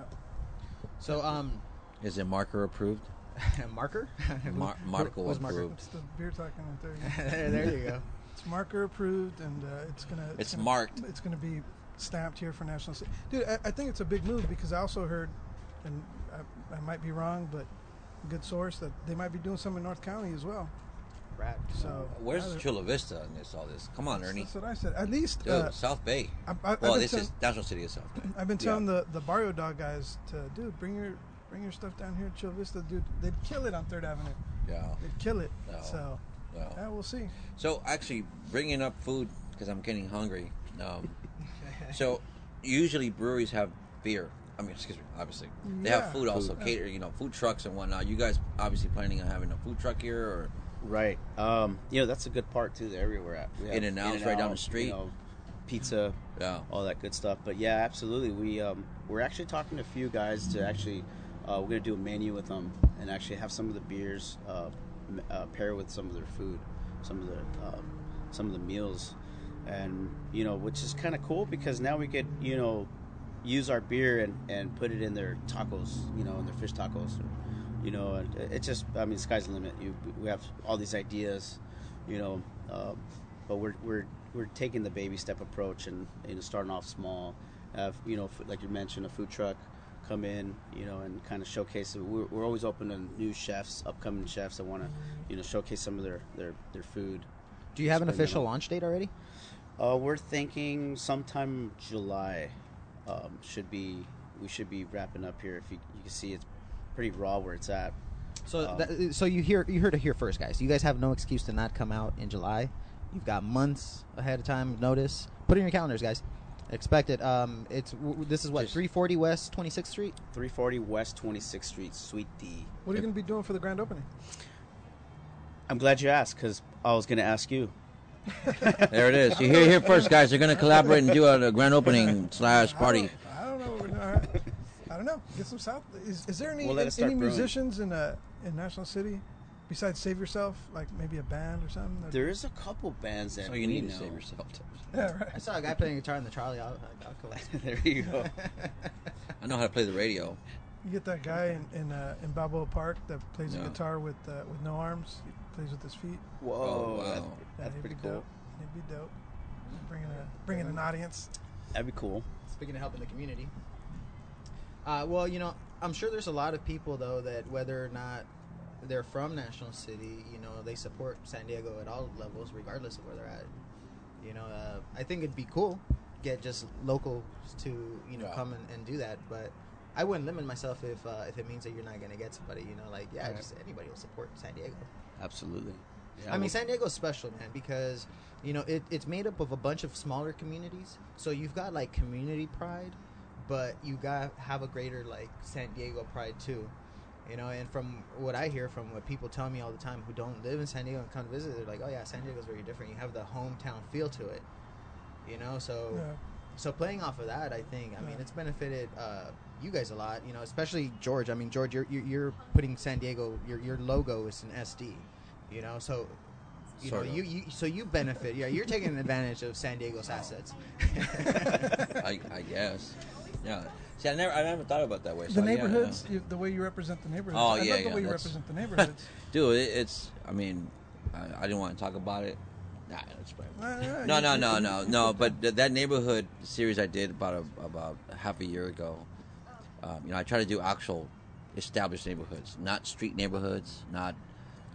So um, Is it marker approved? [laughs] marker. [laughs] Mar- [laughs] Who- Markle marker? approved. It's the beer talking right there. there, there you go. It's marker approved, and uh, it's gonna. It's gonna, marked. It's gonna be stamped here for National City. Dude, I, I think it's a big move because I also heard, and I, I might be wrong, but good source that they might be doing some in North County as well. Rad. So Where's yeah, Chula Vista in this? All this? Come on, Ernie. that's what I said. At least Dude, uh, South Bay. I, I, Well, this tell- is National City is South Bay. I've been telling the the Barrio Dog guys to, dude, bring your bring your stuff down here Chula Vista, dude. They'd kill it on Third Avenue. Yeah. They'd kill it. No. So Well. yeah, we'll see. So actually, bringing up food because I'm getting hungry. Um, [laughs] so usually breweries have beer. I mean, excuse me. Obviously, they Yeah. have food also, Food. cater. You know, food trucks and whatnot. You guys obviously planning on having a food truck here, or Right. Um, you know, that's a good part too. The area we're at. We In-N-Outs right down the street. You know, pizza, yeah. all that good stuff. But yeah, absolutely. We um, we're actually talking to a few guys to actually uh, we're gonna do a menu with them and actually have some of the beers uh, uh, pair with some of their food, some of the um, some of the meals, and you know, which is kind of cool because now we could you know use our beer and, and put it in their tacos, you know, in their fish tacos. Or, you know, and it's just, I mean, sky's the limit. You, we have all these ideas, you know, um, but we're, we're, we're taking the baby step approach and, you know, starting off small. Have, you know, like you mentioned, a food truck come in, you know, and kind of showcase it. We're, we're always open to new chefs, upcoming chefs that want to, you know, showcase some of their, their, their food. Do you have an official launch date already? Uh, we're thinking sometime July um, should be we should be wrapping up here. If you, you can see, it's pretty raw where it's at. So, Um, that, so you hear you heard it here first, guys. You guys have no excuse to not come out in July. You've got months ahead of time notice. Put it in your calendars, guys. Expect it. Um, it's w- w- this is what 340 West 26th Street. 340 West 26th Street, Suite D. What are you going to be doing for the grand opening? I'm glad you asked because I was going to ask you. [laughs] There it is. You hear it here first, guys. They're going to collaborate and do a, a grand opening slash party. I don't, I don't know. We're gonna- I don't know. Get some South. Is, is there any We'll let any brewing. musicians in uh, in National City besides Save Yourself? Like maybe a band or something? that- There is a couple bands that So you we need to save yourself. Yeah, right. I saw a guy playing guitar in the trolley. I'll, I'll [laughs] there you go. [laughs] I know how to play the radio. You get that guy in in, uh, in Balboa Park that plays Yeah. the guitar with uh, with no arms. He plays with his feet. Whoa, Oh, wow. that's, Yeah, that's he'd pretty be cool. Dope. He'd be dope. Bringing a bringing an audience. That'd be cool. Speaking of helping the community. Uh, well, you know, I'm sure there's a lot of people though that whether or not they're from National City, you know, they support San Diego at all levels, regardless of where they're at. You know, uh, I think it'd be cool get just locals to you know Yeah. come and, and do that, but I wouldn't limit myself if uh, if it means that you're not gonna get somebody. You know, like yeah, Right. just anybody will support San Diego. Absolutely. Yeah, I mean, San Diego's special, man, because you know it, it's made up of a bunch of smaller communities. So you've got like community pride, but you got have a greater like San Diego pride too. You know, and from what I hear from what people tell me all the time who don't live in San Diego and come visit, they're like, "Oh yeah, San Diego's very different. You have the hometown feel to it." You know, so Yeah. so playing off of that, I think, I mean, it's benefited uh, you guys a lot. You know, especially George. I mean, George, you're you're, you're putting San Diego. Your your logo is an SD. You know, so you Sort know you, you so you benefit. Yeah, you're taking advantage of San Diego's assets. [laughs] I, I guess. Yeah. See, I never, I never thought about it that way. The so, yeah, neighborhoods, yeah. the way you represent the neighborhoods. Oh, I yeah, love the yeah, way you represent the [laughs] neighborhoods. Dude, it, it's. I mean, I, I didn't want to talk about it, Nah, that's fine. [laughs] No, no, no, no, no. But th- that neighborhood series I did about a, about half a year ago. Um, you know, I try to do actual established neighborhoods, not street neighborhoods. Not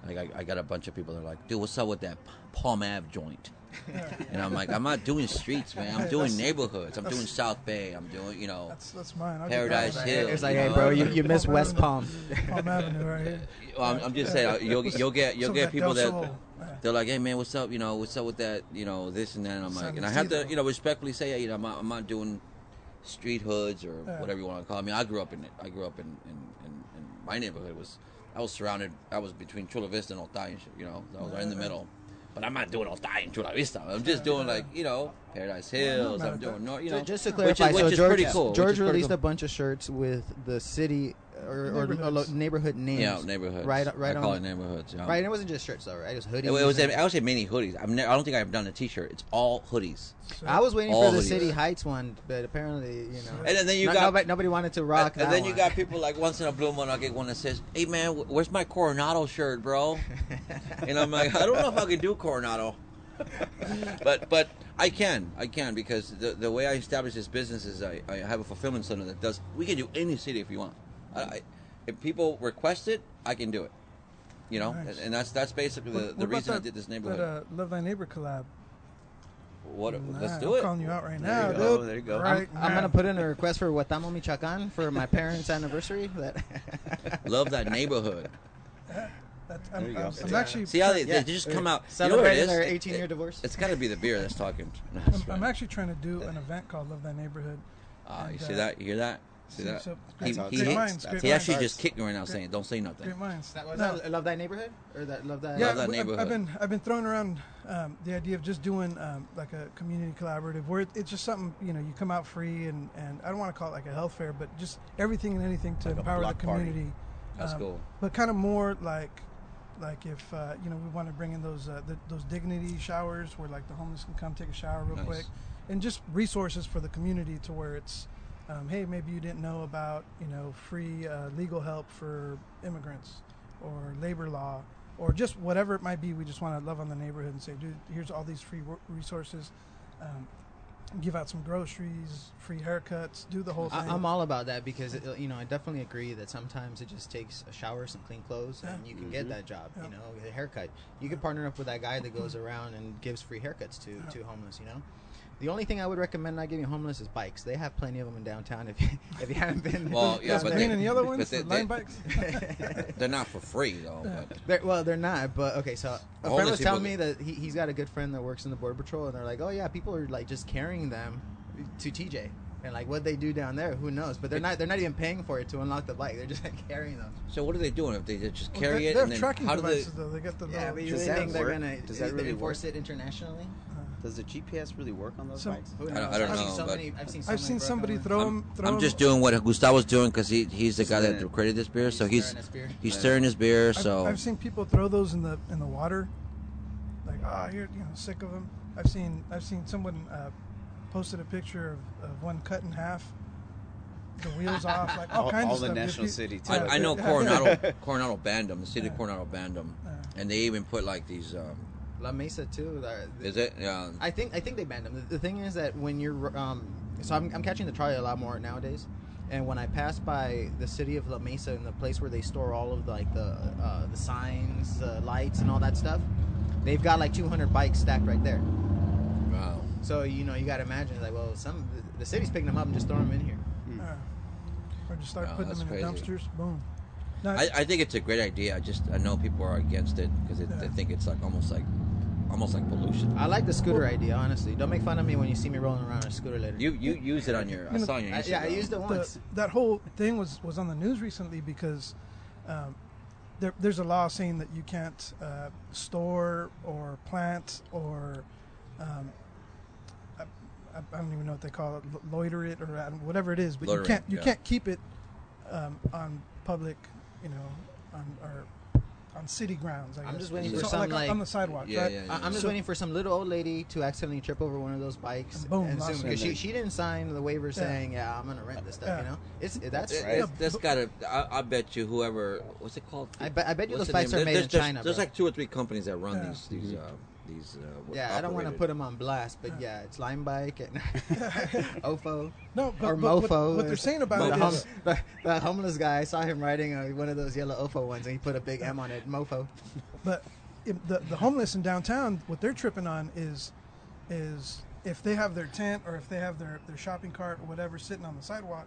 like I, I got a bunch of people that are like, dude, what's up with that Palm Ave joint? [laughs] And I'm like, I'm not doing streets, man. I'm Hey, doing neighborhoods. I'm doing South Bay. I'm doing, you know, That's that's mine. I'll Paradise that. Hill. It's like, you hey, know? bro, you, you missed Palm West Avenue. Palm. Palm Avenue right here. [laughs] Well, I'm, I'm just saying, uh, you'll you'll get you'll get people that they're like, hey man, what's up? You know, what's up with that? You know, this and that. And I'm like, and I have to, you know, respectfully say, hey, you know, I'm not, I'm not doing street hoods or Yeah. whatever you want to call it. I mean, I grew up in it. I grew up in in, in, in my neighborhood was I was surrounded. I was between Chula Vista and Otay and shit. You know, I was right in the Yeah. middle. But I'm not doing Otay and Chula Vista. I'm just doing like you know Paradise Hills. I'm doing that. North. You know, just to which clarify, is, which so is George, pretty cool. George released cool. a bunch of shirts with the city or, or, or neighborhood names. yeah neighborhoods. Right, right I call on. it neighborhoods. Yeah. Right, and it wasn't just shirts though, right? It was hoodies. It, it was. I would say many hoodies. I've ne- I don't think I've done a T-shirt. It's all hoodies. So- I was waiting for the hoodies. City Heights one, but apparently, you know, And then you got nobody, nobody wanted to rock. And, and then you one. got [laughs] people like once in a blue moon, I get one that says, "Hey man, where's my Coronado shirt, bro?" and I'm like, I don't know if I can do Coronado, but but I can, I can because the the way I establish this business is I, I have a fulfillment center that does. We can do any city if you want. I, I, if people request it, I can do it. You know, Nice. and, and that's that's basically the, What- the what about reason I did this neighborhood. That, uh, Love Thy Neighbor collab. what? let's do I'm it. calling you out right There now, you go, dude. there you go. I'm- I'm gonna put in a request for Watamo Michoacan for my parents' anniversary. That [laughs] Love that neighborhood. That's, There I'm, you go. I'm, I'm actually. See how they, Yeah. they just come out. You know what it celebrating is? their It- 18 year it- divorce. It's got to be the beer that's talking. No, [laughs] I'm, that's I'm actually trying to do an event called Love That Neighborhood. Ah, you see uh, that? You hear that? See See, that? so- He, he, great he- minds, great he minds. actually just kicked me right now, saying, "Don't say nothing." Great minds. That was No. that Love That Neighborhood or that Love That. yeah, Love that I've- neighborhood. I've been I've been throwing around um, the idea of just doing um, like a community collaborative where it, it's just something you know you come out free and, and I don't want to call it like a health fair, but just everything and anything to Like empower the block party. community. That's Um, cool. But kind of more like like if uh, you know we want to bring in those uh, the, those dignity showers where like the homeless can come take a shower real Nice. quick, and just resources for the community to where it's. Um, hey, maybe you didn't know about you know free uh, legal help for immigrants, or labor law, or just whatever it might be. We just want to love on the neighborhood and say, dude, here's all these free resources. Um, give out some groceries, free haircuts, do the whole thing. I'm all about that because it, you know I definitely agree that sometimes it just takes a shower, some clean clothes, and you can get that job. Yeah. You know, a haircut. You can partner up with that guy that goes [laughs] around and gives free haircuts to to homeless. You know. The only thing I would recommend not giving homeless is bikes. They have plenty of them in downtown. If you, [laughs] if you haven't been, Well, yeah, but green they- and yellow but ones, they- the Lime they- bikes. [laughs] They're not for free though. But [laughs] They're, well, they're not. But okay, so a friend was telling me that he, he's got a good friend that works in the border patrol, and they're like, "Oh yeah, people are like just carrying them to TJ, and like what they do down there, who knows? But they're not. They're not even paying for it to unlock the bike. They're just like carrying them. so what are they doing if they just Well, carry they, it? they and have then tracking how do they? devices though. They got the Yeah, but you really think they're gonna Does that really enforce work? it internationally? Does the GPS really work on those So- bikes? Who I don't- knows? I don't I've know, Seen so but- many, I've seen, so I've many seen broken somebody ones. throw I'm, them. Throw I'm 'em- just doing what Gustavo's doing because he he's the guy that it. created this beer. So He's he's stirring his beer. he's stirring his beer. I've, So I've seen people throw those in the in the water, like ah, you're you know sick of them. I've seen I've seen someone uh, posted a picture of, of one cut in half, the wheels [laughs] off, like all, All- kinds all of the stuff. Just National be- City, too. I, I know Coronado [laughs] Coronado banned them. The city of Coronado banned them, Yeah. and they even put like these. Um, La Mesa too. they're- is it? Yeah. I think I think they banned them. The, the thing is that when you're um, so I'm, I'm catching the trolley a lot more nowadays, and when I pass by the city of La Mesa and the place where they store all of the, like the uh, the signs, the lights, and all that stuff, they've got like 200 bikes stacked right there. Wow. So you know you got to imagine like well some the city's picking them up and just throwing them in here. Yeah. Or just start Wow, putting them in that's the dumpsters. Boom. No, I, I think it's a great idea. I just I know people are against it because they think it's like almost like almost like pollution. I like the scooter idea honestly. Don't make fun of me when you see me rolling around on a scooter later. You you use it on your. I You know, saw on your I, Instagram. yeah, I used it the, once. that whole thing was was on the news recently because um, there, there's a law saying that you can't uh, store or plant or um, I, I don't even know what they call it, lo- loiter it or uh, whatever it is, but Loitering, you can't you yeah. can't keep it um, on public, you know, on or on city grounds. I I'm guess. just waiting for So, some, like, like- on the sidewalk, Yeah, right? yeah, yeah. I- I'm just So- waiting for some little old lady to accidentally trip over one of those bikes. And boom, and soon, because she, she didn't sign the waiver saying, "Yeah, I'm gonna rent this stuff." Yeah. You know, it's that's. It- Right. it's- that's gotta. I, I bet you whoever. What's it called? I bet I bet you What's those bikes name? are made there's, in there's, China. There's bro. like two or three companies that run Yeah. these these uh, these. Uh, w- Yeah, I don't want to put them on blast, but yeah, it's Lime Bike and [laughs] Ofo No, but, or but what- Mofo. What, they're saying about [laughs] the, it hom- the, the homeless guy. I saw him riding uh, one of those yellow Ofo ones, and he put a big M on it, Mofo. but if the the homeless in downtown, what they're tripping on is, is if they have their tent or if they have their, their shopping cart or whatever sitting on the sidewalk,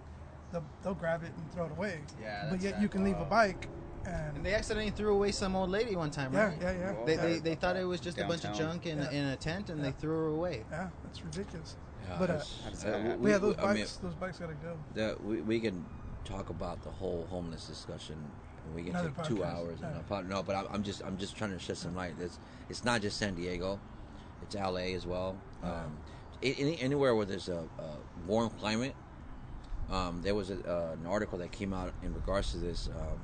they'll, they'll grab it and throw it away. Yeah, but yet sad. you can leave a bike, and, And they accidentally threw away some old lady one time, yeah, right? yeah, yeah, Well, They, yeah, they, they thought it was just a bunch of junk in, Yeah. in a tent, and Yeah. they threw her away. yeah, that's ridiculous. Yeah, But, uh, uh, we- yeah, those I mean, bikes, those bikes gotta go. that we, we can talk about the whole homeless discussion. and We can Another take two podcast, hours. yeah. And a pod, no, but I'm, I'm just I'm just trying to shed some light. It's it's not just San Diego, it's LA as well. Um, any, anywhere where there's a, a warm climate. Um, there was a, uh, an article that came out in regards to this. Um,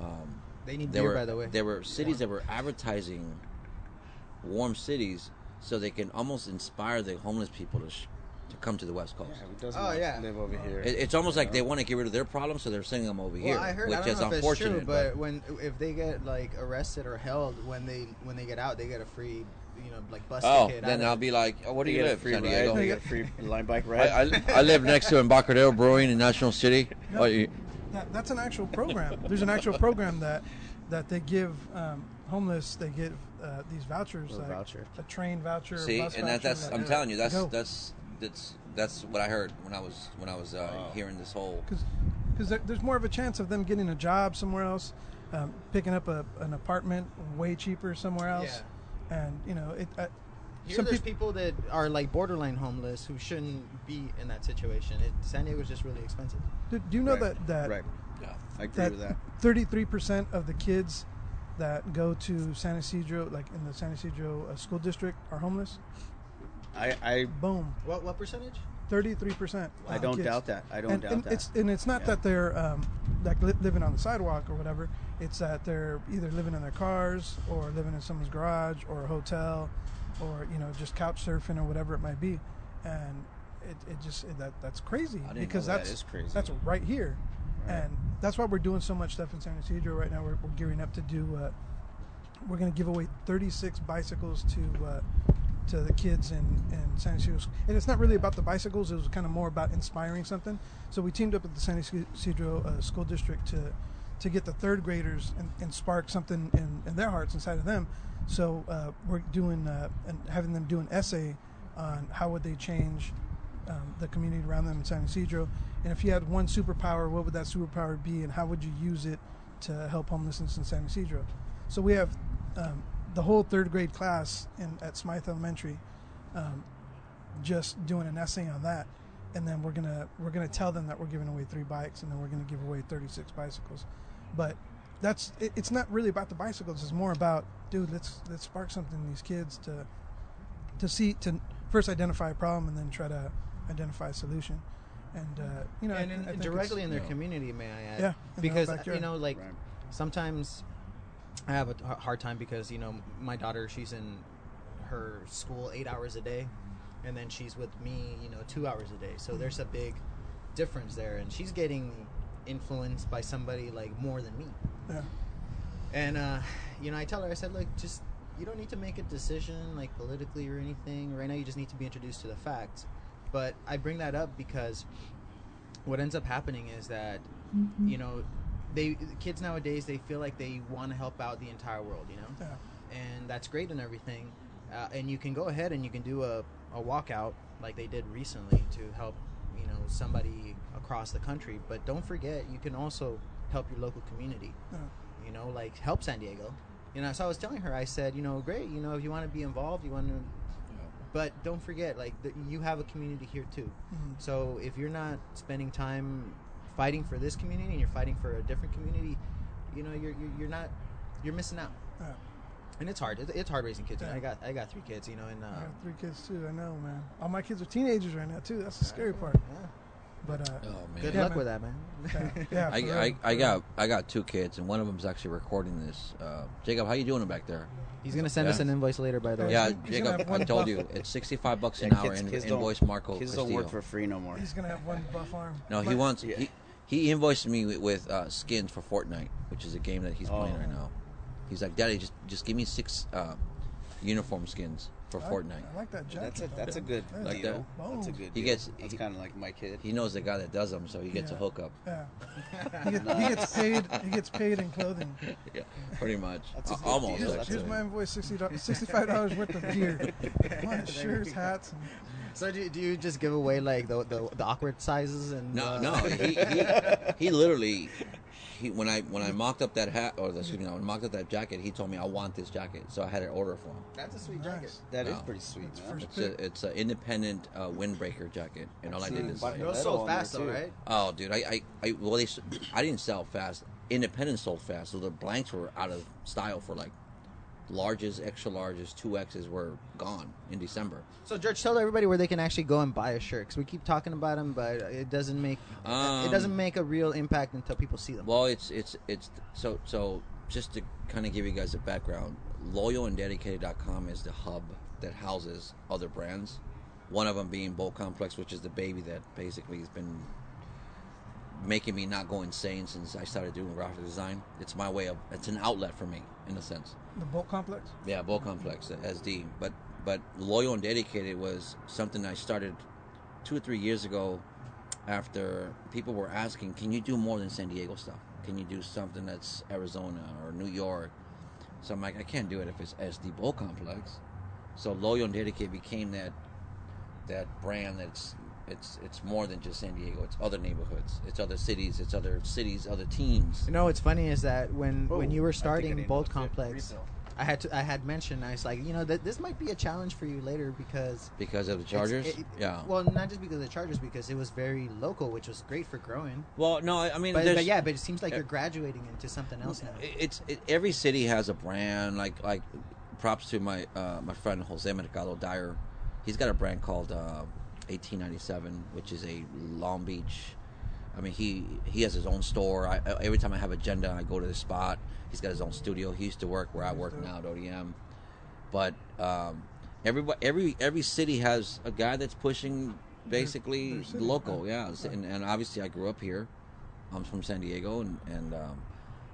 um, They need there beer, were by the way. there were cities that were advertising warm cities so they can almost inspire the homeless people to sh- to come to the West Coast. Yeah, who doesn't Oh, yeah. live over here? It, it's almost like You they want to get rid of their problems, so they're sending them over here, I heard. which I don't is know if it's unfortunate. true, but when if they get like arrested or held when they when they get out, they get a free, you know, like bus oh, ticket. then I'll of- be like, oh, where do You you get live, free San ride. Diego? You get a free Lime bike [laughs] I, ride. I, I live next to [laughs] Embarcadero Brewing in National City. No. Oh, you- That, that's an actual program. There's an actual program that that they give um, homeless. They give uh, these vouchers, A like voucher. a train voucher. see, bus and that, that's that- I'm telling you, that's go. that's that's that's what I heard when I was when I was uh, Wow. hearing this whole. because there, there's more of a chance of them getting a job somewhere else, um, picking up a, an apartment way cheaper somewhere else, and you know it. Uh, Here, some there's people, people that are like borderline homeless who shouldn't be in that situation. It, San Diego is just really expensive. do, do you know Right, that that right. Yeah. I agree that with that. 33% of the kids that go to San Ysidro, like in the San Ysidro uh, school district, are homeless? I, I, Boom, What what percentage? 33%. I don't kids. doubt that. I don't and, doubt and that. It's and it's not Yeah. that they're um, like li- living on the sidewalk or whatever. It's that they're either living in their cars or living in someone's garage or a hotel, or you know just couch surfing or whatever it might be, and it, it just it, that that's crazy because that's That crazy. that's right here, Right. and that's why we're doing so much stuff in San Ysidro right now. We're, we're gearing up to do. Uh, we're going to give away 36 bicycles to uh, to the kids in, in San Ysidro. And it's not really about the bicycles. It was kind of more about inspiring something. So we teamed up with the San Ysidro uh, School District to to get the third graders and, and spark something in, in their hearts inside of them. So uh, we're doing uh, and having them do an essay on how would they change um, the community around them in San Ysidro. And if you had one superpower, what would that superpower be, and how would you use it to help homelessness in San Ysidro? So we have um, the whole third grade class in at Smythe Elementary um, just doing an essay on that, and then we're gonna we're gonna tell them that we're giving away three bikes, and then we're gonna give away 36 bicycles. But that's it, it's not really about the bicycles. It's more about dude, let's let's spark something in these kids to to see to first identify a problem and then try to identify a solution. And uh, you know, I- and in, I think directly in their Yeah. community, may I add? Yeah, because you know, like Right. sometimes I have a hard time because you know my daughter, she's in her school eight hours a day, and then she's with me, you know, two hours a day. So Mm-hmm. there's a big difference there, and she's getting influenced by somebody like more than me. Yeah. And uh, you know, I tell her, I said, look, just you don't need to make a decision like politically or anything. Right now, you just need to be introduced to the facts. But I bring that up because what ends up happening is that you know, they kids nowadays they feel like they want to help out the entire world. You know, Yeah. and that's great and everything. Uh, and you can go ahead and you can do a, a walkout like they did recently to help you know somebody across the country. But don't forget, you can also help your local community Yeah. you know, like help San Diego. You know, so I was telling her, I said, you know, great, you know, if you want to be involved, you want to, but don't forget, like, the, you have a community here too. Mhm. So if you're not spending time fighting for this community and you're fighting for a different community, you know, you're you're, you're not, you're missing out. Yeah. And it's hard. It's hard raising kids. Yeah. I got I got three kids. You know, and uh, I got three kids too. I know, man. All my kids are teenagers right now too. That's the scary part. Yeah. But uh, Oh man. Good Yeah, luck man. with that, man. [laughs] yeah, [laughs] yeah, I, for I, I got. I got two kids and one of them's actually recording this. Uh, Jacob, how you doing back there? He's gonna send Yeah. us an invoice later, by the way. Yeah, he's Jacob, I told you it's sixty five bucks Yeah, an hour kids- in, kids invoice Marco Kids Castillo. don't work for free no more. He's gonna have one buff arm. no, he wants Yeah. he, he invoiced me with, with uh, skins for Fortnite, which is a game that he's playing Oh. right now. He's like, Daddy, just just give me six uh, uniform skins for I Fortnite. I like that jacket. That's a though. that's a good That's Like deal. that? That's a Boom. good. He gets- That's kind of like my kid. He knows the guy that does them, so he gets a Yeah. hookup. Yeah. [laughs] he, gets, he gets paid. He gets paid in clothing. [laughs] Yeah, pretty much. That's a Uh, good almost. deal. Here's, That's here's a- my invoice: sixty-five dollars worth of gear, [laughs] My shirts, hats. And, So do, do you just give away like the the, the awkward sizes and No, uh, no. He, he, [laughs] he literally, he when I when I mocked up that hat or the, excuse me, when I mocked up that jacket, he told me I want this jacket, so I had an order for him. That's a sweet Nice. jacket. That is No. pretty sweet, That's man. first It's a, it's an independent uh, windbreaker jacket, and all I did is But It Yeah, was that so fast though, right? oh, dude, I I, I well they I didn't sell fast. Independent sold fast, so the blanks were out of style for like larges, extra larges, two X's were gone in December. So George, tell everybody where they can actually go and buy a shirt. Cause we keep talking about them, but it doesn't make it Um, doesn't make a real impact until people see them. Well, it's it's it's so so. Just to kind of give you guys a background, loyalanddedicated.com is the hub that houses other brands. One of them being Bolt Complex, which is the baby that basically has been making me not go insane since I started doing graphic design. It's my way of it's an outlet for me in a sense. the Bolt Complex. Yeah, Bolt Complex, SD. But but loyal and dedicated was something I started two or three years ago. After people were asking, "Can you do more than San Diego stuff? Can you do something that's Arizona or New York?" So I'm like, I can't do it if it's SD Bolt Complex. So loyal and dedicated became that that brand that's it's it's more than just San Diego. It's other neighborhoods. It's other cities. It's other cities. Other teams. You know what's funny is that when when you were I think I starting need Bolt Complex, refill. I had to I had mentioned I was like, you know, that this might be a challenge for you later because Because of the Chargers, it- yeah. Well, not just because of the Chargers, because it was very local, which was great for growing. Well, no, I I mean, But, but yeah, but it seems like uh, you're graduating into something else now. It's it, every city has a brand. Like like, props to my uh, my friend Jose Mercado Dyer. He's got a brand called uh, 1897, which is a Long Beach. I mean, he he has his own store. I, every time I have agenda, I go to the spot. He's got his own studio. He used to work where I work now at ODM. But um, everybody, every every city has a guy that's pushing basically local. Yeah, and, and obviously I grew up here. I'm from San Diego, and and um,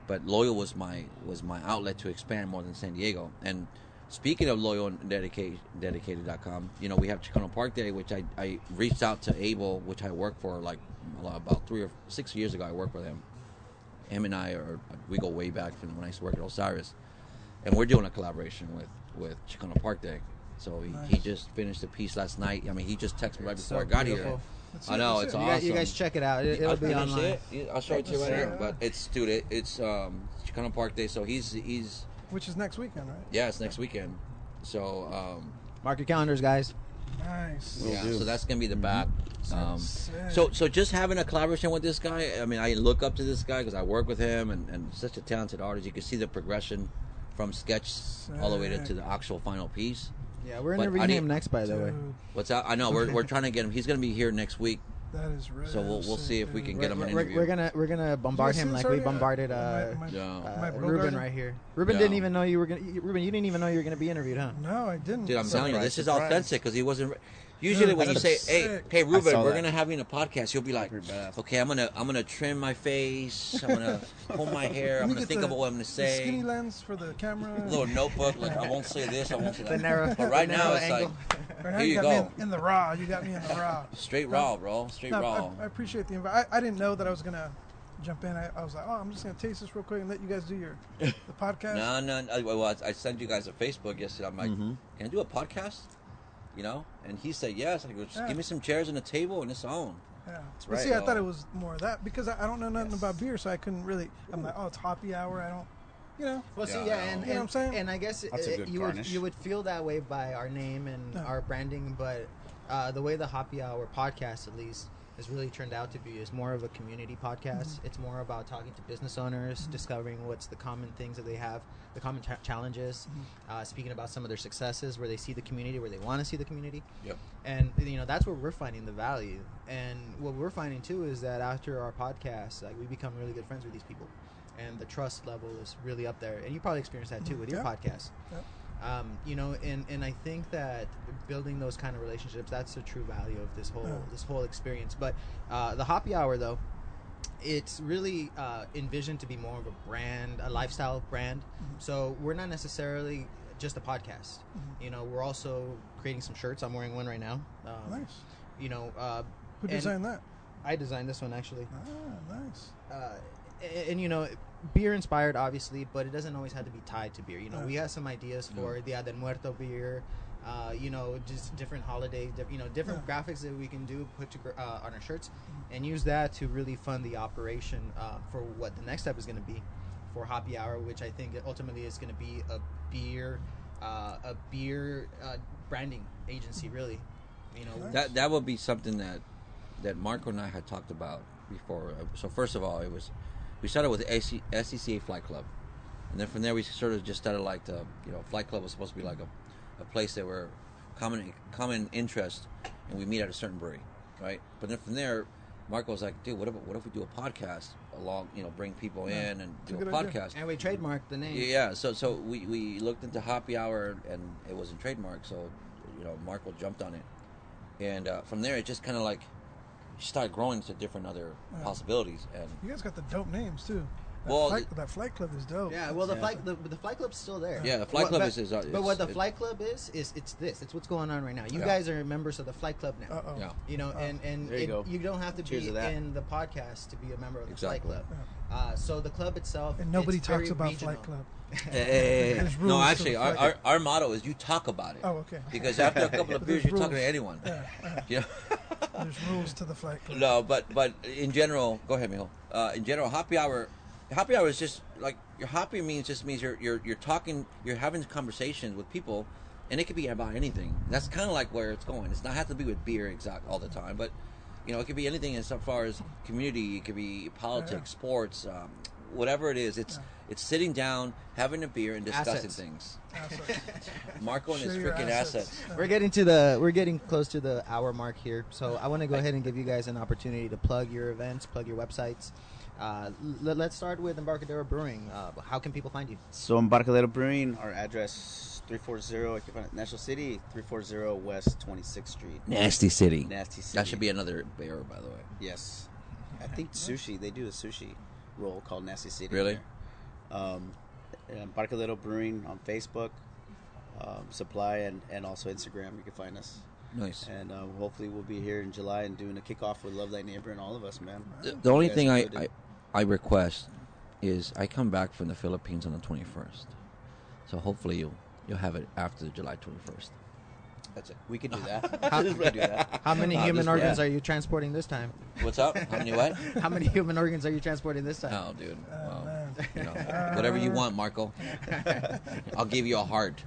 but loyal was my was my outlet to expand more than San Diego. And speaking of loyal and dedicated dedicated.com, you know we have Chicano Park Day, which I I reached out to Abel, which I worked for like about three or six years ago. I worked with him. Him and I are we go way back from when I used to work at Osiris, and we're doing a collaboration with with Chicano Park Day. So he, he just finished a piece last night. I mean, he just texted me right before so I got beautiful. here. I know it's You it. guys, awesome. you guys check it out. It, it'll I'll, be online. it? I'll show it to you right Let's see now. it. But it's dude, it, it's um, Chicano Park Day, so he's he's Which is next weekend, right? yeah, it's next weekend. So um, Mark your calendars, guys. Nice. yeah, so that's gonna be the back. Um, so so just having a collaboration with this guy, I mean, I look up to this guy because I work with him and, and such a talented artist. You can see the progression from sketch all the way to, to the actual final piece. Yeah, we're But I interviewing him next, by the way. What's that? I know we're, we're trying to get him. He's gonna be here next week, that is really so we'll we'll see if we can get him an we're, interview. we're gonna we're gonna bombard him like we bombarded Uh, uh, my- my- Yeah. uh, my bro Ruben right here. Ruben Yeah. didn't even know you were gonna. Ruben, you didn't even know you were gonna be interviewed, huh? No, I didn't. Dude, I'm telling you, Surprise, this is authentic because he wasn't. Usually, Dude, when you say, "Hey, hey, Ruben, we're that. gonna have you in a podcast," you'll be like, "Okay, I'm gonna, I'm gonna trim my face. I'm gonna [laughs] comb my hair. I'm gonna think the- about what I'm gonna say." skinny lens for the camera. [laughs] Little notebook, like I won't say this, I won't say The that. narrow. But right the now, it's like. Right [laughs] Here you you got me go. in, in the raw. You got me in the raw. straight raw, bro. Straight No, raw. I, I appreciate the invite. I, I didn't know that I was gonna jump in. I, I was like, oh, I'm just gonna taste this real quick and let you guys do your the podcast. No, no, no. Well, I- I sent you guys a Facebook yesterday. I'm like, Mhm. "Can I do a podcast?" You know, and he said yes. I go, "Just Yeah. give me some chairs and a table, and it's on." Yeah. But right. see, I So- thought it was more of that because I, I don't know nothing Yes. about beer, so I couldn't really. I'm like, oh, it's happy hour. I don't, you know. Well, see, Yeah, yeah, I and. You know what I'm and, saying? and I guess That's a good you would you would feel that way by our name and Yeah. our branding, but uh, the way the Hoppy Hour podcast, at least, has really turned out to be is more of a community podcast. Mm-hmm. It's more about talking to business owners, discovering what's the common things that they have, the common cha- challenges, Mm-hmm. uh, speaking about some of their successes, where they see the community, where they want to see the community Yep. and you know that's where we're finding the value and what we're finding too is that after our podcast like we become really good friends with these people and the trust level is really up there and you probably experienced that too with your podcast Yep. Um, you know and, and i think that building those kind of relationships that's the true value of this whole Yeah. this whole experience but uh, the happy hour though it's really uh, envisioned to be more of a brand, a lifestyle brand. Mm-hmm. So we're not necessarily just a podcast. You know, we're also creating some shirts. I'm wearing one right now. Um, Nice. You know, uh, Who designed that? I designed this one actually. Ah, nice. uh, and, and, you know, beer inspired, obviously, but it doesn't always have to be tied to beer. You know, Yeah. we have some ideas for Dia del Muerto beer. Uh, you know, just different holidays, di- you know, different Yeah. graphics that we can do put to, gr- uh, on our shirts, and use that to really fund the operation uh, for what the next step is going to be for Hoppy Hour, which I think ultimately is going to be a beer, uh, a beer uh, branding agency, really. You know, That that would be something that that Marco and I had talked about before. Uh, So first of all, it was we started with the AC, SCCA Flight Club, and then from there we sort of just started like the you know Flight Club was supposed to be like a, a place that were common common interest, and we meet at a certain brewery, right? But then from there, Marco was like, dude, what if what if we do a podcast along you know bring people in and It's a do a good idea. podcast? and we trademarked the name. Yeah, so so we, we looked into Hoppy Hour and it wasn't trademark, so you know Marco jumped on it, and uh, from there it just kind of like started growing to different other Yeah. possibilities. And You guys got the dope names too. That Well, flight, the- that flight club is dope. Yeah, well, the Yeah. flight the, the flight club's still there. Yeah, the flight What- club but, is- is, uh, but what the it- flight club is is it's this. It's what's going on right now. You Yeah. guys are members of the flight club now. Uh oh. yeah, You know, and and There you it- go. you don't have to Cheers be to in the podcast to be a member of the Exactly. flight club. Uh, so the club itself, And nobody it's talks very about regional. Flight Club. [laughs] no, There's rules to actually, our, our, our motto is you talk about it. Oh, okay. [laughs] Because after a couple of beers, there's you're talking to rules. anyone. Yeah, yeah. [laughs] You know? There's rules to the flight club. No, but but in general, go ahead, Mijo. Uh, in general, happy hour, happy hour is just like your happy means just means you're you're you're talking, you're having conversations with people, and it could be about anything. That's kind of like where it's going. It's not have to be with beer exact all the time, but you know, it could be anything as far as community. It could be politics, sports, um, whatever it is. It's it's sitting down, having a beer, and discussing Assets. things. Assets. [laughs] [laughs] Marco and his Share your freaking assets. We're getting to the we're getting close to the hour mark here, so I want to go ahead and give you guys an opportunity to plug your events, plug your websites. Uh, l- let's start with Embarcadero Brewing. Uh, how can people find you? So Embarcadero Brewing, our address 340, I can find it, National City, 340 West 26th Street. Nasty City. Nasty City. That should be another beer, by the way. Yes. I think sushi, they do a sushi roll called Nasty City. Really? Um, Brewing on Facebook, um, Supply, and, and also Instagram. You can find us. Nice. And uh, hopefully we'll be here in July and doing a kickoff with Love Thy Neighbor and all of us, man. The, the only thing I. I, I request is I come back from the Philippines on the 21st. So hopefully you'll you'll have it after July 21st. That's it. We can do that. How- [laughs] we could do that. How many Uh, human this- organs yeah. are you transporting this time? What's up? How many what? [laughs] How many human organs are you transporting this time? Oh, dude. Oh, Well, man. you know, whatever you want, Marco. [laughs] I'll give you a heart.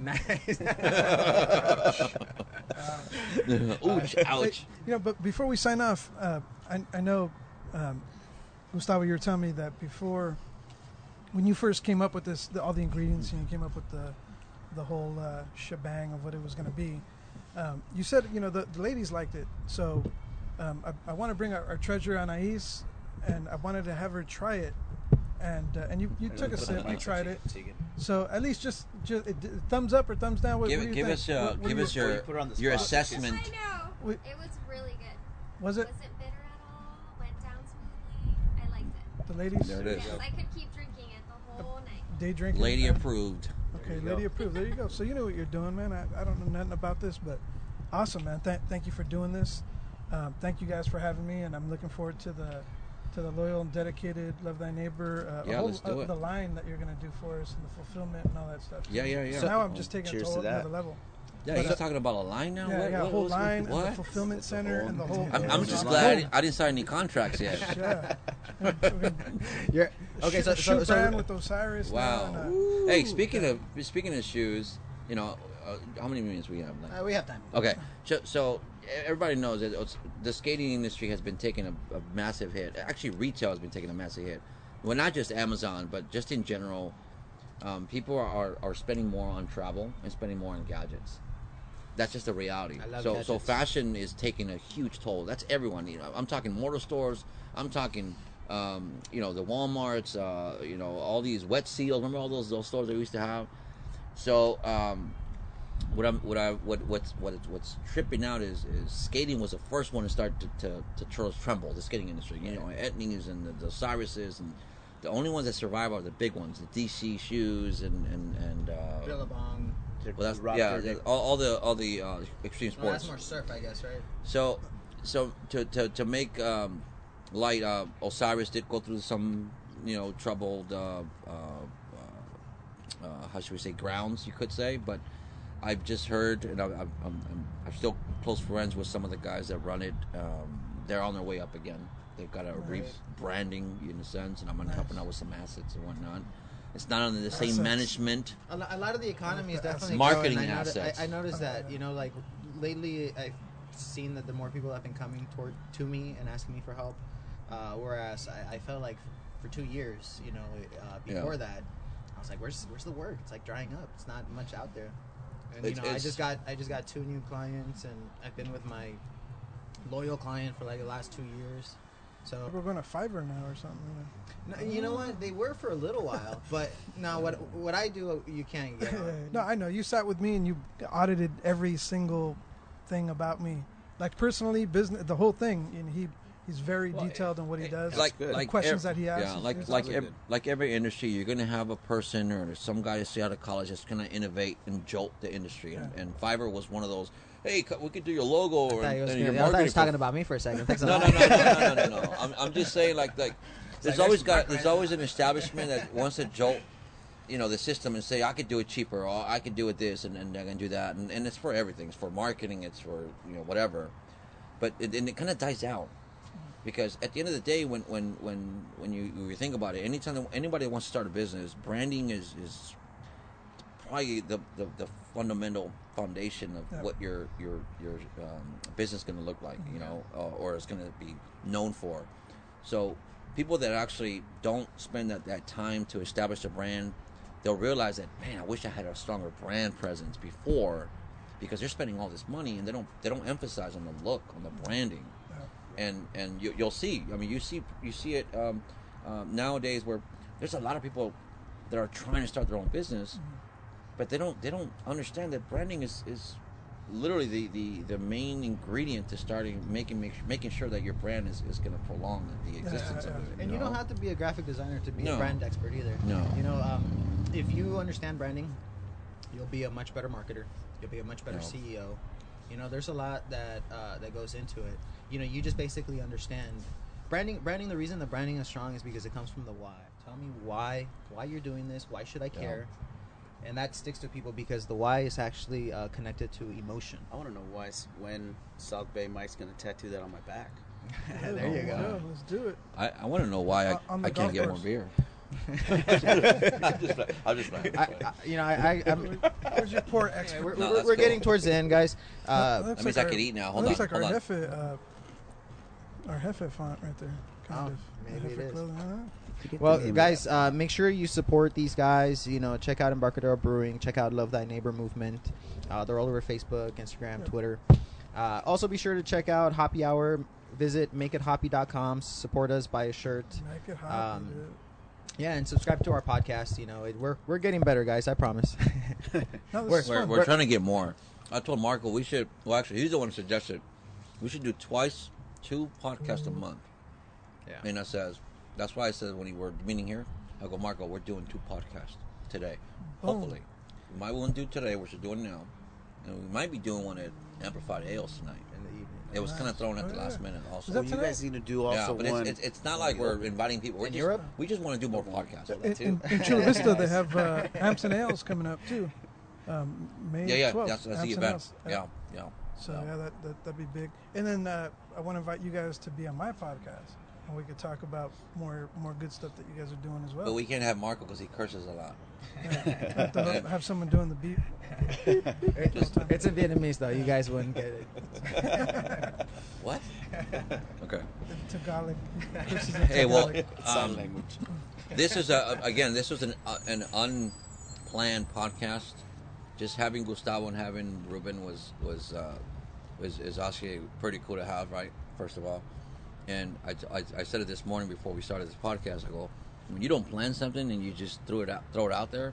nice. ouch, ouch. you know, but before we sign off, uh, I, I know, um, Gustavo, you were telling me that before, when you first came up with this, the, all the ingredients, and you came up with the, the whole uh, shebang of what it was going to be. Um, you said, you know, the, the ladies liked it, so um, I, I want to bring our, our treasure Anais, and I wanted to have her try it, and uh, and you, you took a sip, the you tried it, so you can- so at least just just it, thumbs up or thumbs down. What, Give what it- do you give think? us, uh, What- what give you- us your- you put her on the your assessment. I know. Wait. It was really good. Was it Wasn't bitter at all. Went down smoothly. I liked it. the ladies? There it is. Yes, I could keep drinking it the whole night. Day drinking. Lady approved. Okay, lady approved. There you go. So you know what you're doing, man. I, I don't know nothing about this, but awesome, man. Th- thank you for doing this. Um, thank you guys for having me, and I'm looking forward to the to the loyal and dedicated love thy neighbor. Uh, Yeah, whole, let's do uh, it. The line that you're gonna do for us and the fulfillment and all that stuff. Yeah, yeah, yeah. So now I'm just taking it to to another level. Yeah, he's talking about a line now? Yeah, What- yeah, what- whole what's- line what? and the fulfillment center whole- and the whole. I'm, I'm just glad I didn't, I didn't sign any contracts yet. [laughs] Yeah. [laughs] You're, okay, Shoe- so, shoe so, so brand with Osiris. now Wow. and, uh, Hey, speaking of speaking of shoes, you know, uh, how many minutes we have left? uh, we have time. Okay, so, so everybody knows that the skating industry has been taking a, a massive hit. Actually, retail has been taking a massive hit. Well, not just Amazon, but just in general, um, people are, are, are spending more on travel and spending more on gadgets. That's just the reality. I love so, so fashion is taking a huge toll. That's everyone. You know, I'm talking mortar stores. I'm talking, um, you know, the WalMarts. Uh, you know, all these wet seals. Remember all those those stores they used to have. So, um, what I'm what I what what's what what's tripping out is is skating was the first one to start to to, to tr- tremble the skating industry. You know, Etnies and the, the Cyruses and the only ones that survive are the big ones, the DC shoes and and and. Uh, Billabong. Well, that's Rock yeah, all, all the all the uh, extreme Well, that's more surf, I guess, right? So, so to to, to make um, light, uh, Osiris did go through some, you know, troubled, uh, uh, uh, uh, how should we say, grounds, you could say. But I've just heard, and I'm, I'm, I'm, I'm still close friends with some of the guys that run it. Um, they're on their way up again. They've got a Right. rebranding in a sense, and I'm gonna Nice. helping out with some assets and whatnot. It's not under the same Assets. management. A lot of the economy is definitely Marketing growing. I, noti- assets. I, I noticed that you know, like lately, I've seen that the more people have been coming toward to me and asking me for help, uh, whereas I, I felt like for two years, you know, uh, Yeah. before that, I was like, "Where's where's the work? It's like drying up. It's not much out there." And you know, I just got I just got two new clients, and I've been with my loyal client for like the last two years. So We're going to Fiverr now or something. You know? no, you know what? They were for a little while, [laughs] but now what what I do, you can't get. on. [laughs] no, I know. You sat with me and you audited every single thing about me, like personally, business, the whole thing. And he he's very Well, detailed in what he eh, does. like good. like questions ev- that he asks Yeah, is- like like ev- like every industry, you're going to have a person or some guy straight out of college that's going to innovate and jolt the industry. And, and Fiverr was one of those. Hey, we could do your logo I or thought he was, and gonna- I was talking about me for a second. [laughs] No, no, no, no, no, no. [laughs] I'm, I'm just saying, like, like there's always got there's always an [laughs] establishment that wants to jolt, you know, the system and say I could do it cheaper or I could do it this and, and I can do that and, and it's for everything. It's for marketing. It's for you know whatever, but it, and it kind of dies out because at the end of the day, when when when when you, when you think about it, anytime anybody wants to start a business, branding is is probably the, the, the fundamental foundation of Yeah. what your your your um, business is going to look like, you know, uh, or is going to be known for. So people that actually don't spend that, that time to establish a brand, they'll realize that man, I wish I had a stronger brand presence before, because they're spending all this money and they don't they don't emphasize on the look, on the branding and and you, you'll see. I mean, you see you see it um, um, nowadays where there's a lot of people that are trying to start their own business, but they don't they don't understand that branding is is literally the, the, the main ingredient to starting making make, making sure that your brand is, is going to prolong the existence of it. And you don't have to be a graphic designer to be No. a brand expert either. No. You know, um, if you understand branding, you'll be a much better marketer. You'll be a much better No. CEO. You know, there's a lot that uh, that goes into it. You know, you just basically understand branding. Branding. The reason the branding is strong is because it comes from the why. Tell me why. Why you're doing this? Why should I care? And that sticks to people because the why is actually uh, connected to emotion. I want to know why when South Bay Mike's gonna tattoo that on my back. [laughs] there you Yeah, go. let's do it. I, I want to know why I, On- on I can't golf get more beer. [laughs] I'm just playing. I'm just playing. I, I, you know, I, I, I'm, Where's your poor expert? Anyway, we're, No, we're, we're cool. getting towards the end, guys. Uh, That looks that means like I our- could eat now. that Hold looks on, like our hold on. Hefe, uh, our Hefe font right there. Kind Oh, of. maybe Hefe it is. Clothing, huh? Well, guys, uh, make sure you support these guys. You know, check out Embarcadero Brewing. Check out Love Thy Neighbor movement. Uh, they're all over Facebook, Instagram, Yeah. Twitter. Uh, also, be sure to check out Hoppy Hour. Visit makeithoppy.com. Support us. Buy a shirt. Make it hot. Um, Yeah, and subscribe to our podcast. You know, it, we're we're getting better, guys. I promise. [laughs] no, this [laughs] we're- We're, we're trying to get more. I told Marco we should. Well, actually, he's the one who suggested we should do twice, two podcasts a month. yeah. And I says, that's why I said when we were meeting here, I go, Marco, we're doing two podcasts today. Boom. Hopefully, we might want to do today, which we're doing now, and we might be doing one at Amplified Ales tonight. In the evening. It was kind of thrown at Oh, the last minute, also. Is that Well, you tonight? guys need to do yeah, also but one. it's, it's, it's not like we're inviting people. We're In just, Europe? We just want to do more podcasts. in, in, in Chula Vista, they have uh, Amps and Ales coming up too. Um, May Yeah, yeah, 12th, that's, that's the event. Ales. Yeah, yeah. So Yeah. yeah, that, that that'd be big. And then uh, I want to invite you guys to be on my podcast, and we could talk about more more good stuff that you guys are doing as well. But we can't have Marco because he curses a lot. Yeah. have, to have- have someone doing the beat. It's, it's in Vietnamese though. You guys wouldn't get it. [laughs] What? okay. The Tagalog. Chris is in Hey, well, Tagalog. sign um, language. this is a again. This was an uh, an unplanned podcast. Just having Gustavo and having Ruben was was uh, was is actually pretty cool to have, right? First of all, and I, I, I said it this morning before we started this podcast. I go, when you don't plan something and you just throw it out, throw it out there,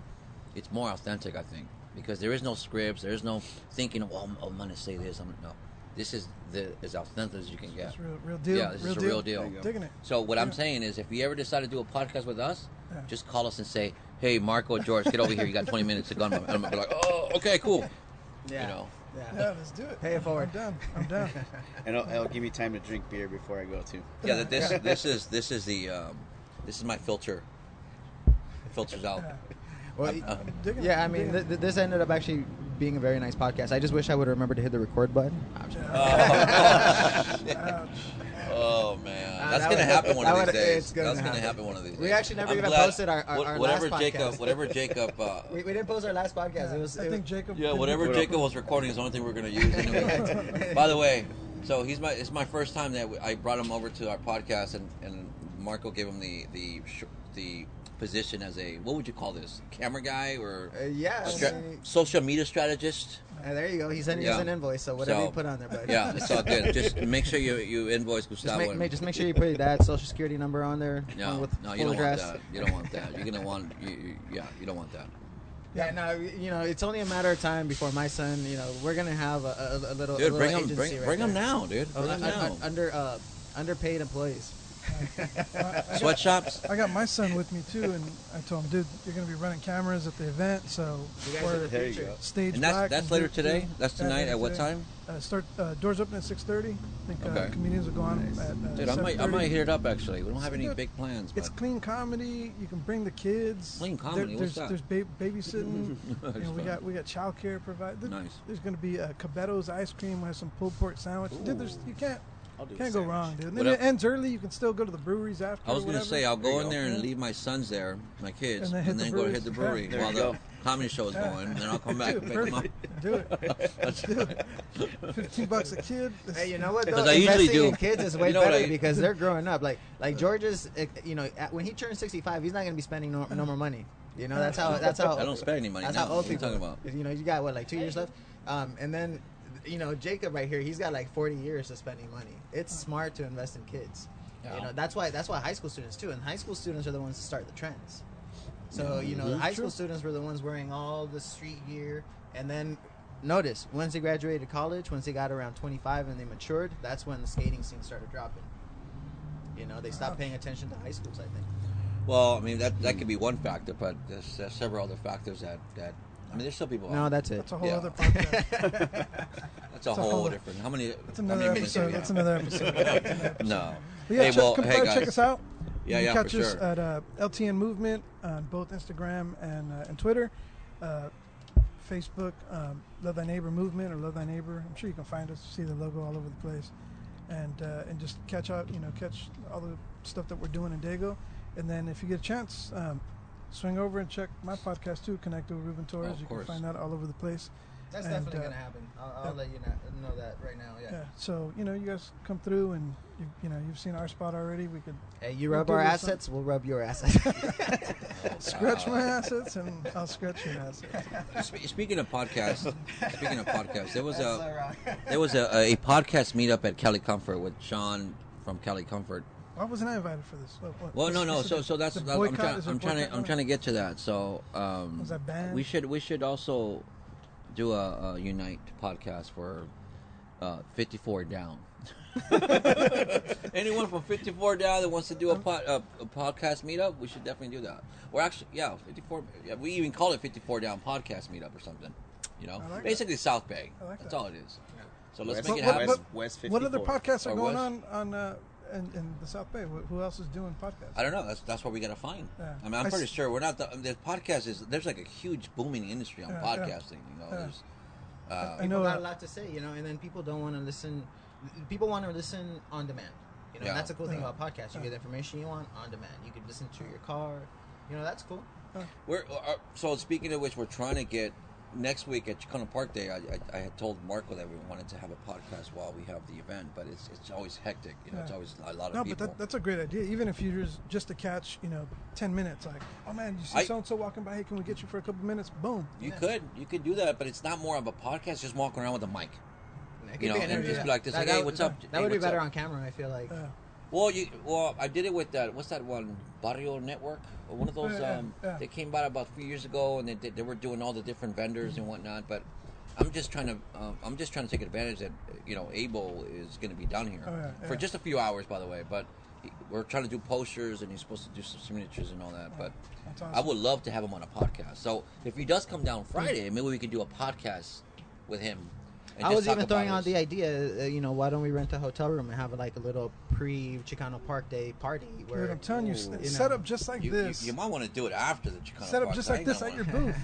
it's more authentic, I think, because there is no scripts, there is no thinking, oh, I'm, I'm going to say this. I'm no. this is the as authentic as you can get. It's real, real deal. Yeah, this real is a deal. real deal. There you go. Digging it. So what I'm saying is, if you ever decide to do a podcast with us, Yeah. just call us and say, "Hey, Marco, George, get over here. You got 20 minutes to gun." And I'm gonna be like, "Oh, okay, cool." Yeah. You know. Yeah. Yeah, let's do it. Pay it forward. I'm down. I'm down. [laughs] And it'll, it'll give me time to drink beer before I go too. Yeah, that this this is this is the um, this is my filter. It filters out. Yeah. Well, I'm- uh, Digging yeah. I mean, th- th- this ended up actually being a very nice podcast. I just wish I would have remembered to hit the record button. I'm just- [laughs] Ouch. Oh man, Uh, that's that gonna would- happen one of these days. gonna that's gonna happen. happen one of these days. We actually never I'm even glad- posted our- our- what- our whatever last Jacob, podcast. whatever Jacob. Uh, [laughs] we, we didn't post our last podcast. It was. I it think was Jacob. yeah, whatever the- Jacob was recording is the only thing we're gonna use. [laughs] Anyway. By the way, so he's my it's my first time that I brought him over to our podcast, and, and Marco gave him the the sh- the position as a what would you call this camera guy or uh, yeah. I mean, social media strategist? uh, there you go. He's sending Yeah. us an invoice, so whatever So, you put on there, buddy. Yeah, it's all good. [laughs] Just make sure you you invoice Just Gustavo. make, and- make, just make sure you put dad's social security number on there. no, with no, you don't address. want that. You don't want that. You're gonna want, you, you, yeah, you don't want that. Yeah, no, you know, it's only a matter of time before my son. You know, we're gonna have a, a, a little. a little bring him, agency bring, right bring him now, dude. Oh, Bring un- him now. un- under uh, underpaid employees. Sweatshops. I got my son with me too, and I told him, dude, you're going to be running cameras at the event, so You guys are the There you future. go. stage And that's black that's and later do- today. do- That's yeah, tonight. later At what today. time? Uh, start uh, doors open at 6:30. I think uh, Okay. comedians will go on Nice. at. Uh, Dude, I might I 7:30. might hit it up actually. We don't have any Dude, big plans. It's clean comedy. You can bring the kids. Clean There- comedy? there's What's that? there's ba- babysitting. [laughs] You know, we got we got childcare provided. Nice. There's going to be uh, Cabeto's ice cream. Has some pulled pork sandwich. Dude, there's you can't I'll do can't go wrong, dude. And What then up? it ends early. You can still go to the breweries after. I was gonna whatever. say I'll There go in there and leave my sons there, my kids, And then hit the go hit the brewery breweries. There while you the go. comedy show is Yeah. going, and then I'll come back Dude, and pick them up. [laughs] Do it. [laughs] That's Do it. [laughs] Fifteen bucks a kid. Hey, you know what? Because though? I usually Investing do. in kids is way You know what better I- because they're growing up. Like like George's, eh, you know, at, when he turns sixty five, he's not gonna be spending no, no more money. You know, that's how that's how. I don't spend any money That's now. how old What are you people. talking about? You know, you got what like two years left, um, and then you know Jacob right here, he's got like forty years of spending money. It's mm. smart to invest in kids. Yeah. You know, that's why that's why high school students too, and high school students are the ones that start the trends. So you know, the high school students were the ones wearing all the street gear, and then notice once they graduated college, once they got around 25 and they matured, that's when the skating scene started dropping. You know, they stopped paying attention to high schools. I think. Well, I mean that that could be one factor, but there's, there's several other factors that that I mean there's still people. No, out. that's it. That's a whole Yeah. other podcast. [laughs] that's a a whole whole- different. How many? That's how another many minutes do episode. we That's have? another episode. [laughs] That's another episode. No. But yeah, hey, check, well, come hey by, guys. check us out. Yeah, you yeah, can for catch us sure. at uh, LTN Movement on both Instagram and uh, and Twitter, uh, Facebook, um, Love Thy Neighbor Movement or Love Thy Neighbor. I'm sure you can find us, see the logo all over the place, and uh, and just catch out, you know, catch all the stuff that we're doing in Dago, and then if you get a chance, um, swing over and check my podcast too, Connect with Ruben Torres. Oh, you course. can find that all over the place. That's And, definitely uh, gonna happen. I'll, I'll yeah. let you know, know that right now. Yeah. Yeah. So you know, you guys come through, and you, you know, you've seen our spot already. We could Hey, you We'll rub our this assets, we'll rub your assets. [laughs] scratch my assets, and I'll scratch your assets. Spe- Speaking of podcasts, speaking of podcasts, there was That's a so there was a, a podcast meetup at Cali Comfort with Sean from Cali Comfort. Why wasn't I invited for this? What, what, Well, no, no. So, so that's the I'm trying. I'm trying to. I'm trying to get to that. So, um, Was that banned? we should we should also do a, a unite podcast for uh, 54 down. [laughs] Anyone from 54 down that wants to do a, pod, a, a podcast meetup, we should definitely do that. Or actually, yeah, 54. Yeah, we even call it 54 down podcast meetup or something. You know, like basically South Bay. I like That's that. all it is. So let's West, make it What- happen. what- West, West What other podcasts are Or going was- on on uh, in, in the South Bay? Who else is doing podcasts? I don't know. That's that's what we got to find. Yeah. I mean, I'm I pretty s- sure we're not. The, the podcast is there's like a huge booming industry on Yeah, yeah. podcasting. You know, Yeah. there's. Uh, I people know, got a lot to say, you know, and then people don't want to listen. People want to listen on demand. You know, Yeah. that's a cool thing Yeah. about podcasts. You get the information you want on demand. You can listen to your car. You know, that's cool. We're uh, so speaking of which, we're trying to get next week at Chicano Park Day. I, I, I had told Marco that we wanted to have a podcast while we have the event, but it's it's always hectic. You know, it's always a lot of people. No, people. but that, that's a great idea. Even if you're just, just to catch, you know, ten minutes. Like, oh man, you see I- so and so walking by. Hey, can we get you for a couple minutes? Boom. you Yeah. could you could do that, but it's not more of a podcast. Just walking around with a mic. It could You know, be and interview. just be like this, That- like, that hey, would- what's up? That Hey, would be better up? on camera. I feel like. Uh, Well, you well, I did it with that. What's that one? Barrio Network, or one of those. Yeah, um, yeah. They came out about a few years ago, and they did, they were doing all the different vendors and whatnot. But I'm just trying to um, I'm just trying to take advantage that you know Abel is going to be down here Oh, yeah, for just a few hours, by the way. But we're trying to do posters, and he's supposed to do some signatures and all that. But That's I would love to have him on a podcast. So if he does come down Friday, maybe we could do a podcast with him. And I just was talk even about throwing out the idea, uh, you know, why don't we rent a hotel room and have like a little pre Chicano Park Day party where Dude, I'm telling you, Ooh. s- You set up just like You, you, this. you might want to do it after the Chicano set up Park. just like this at your booth.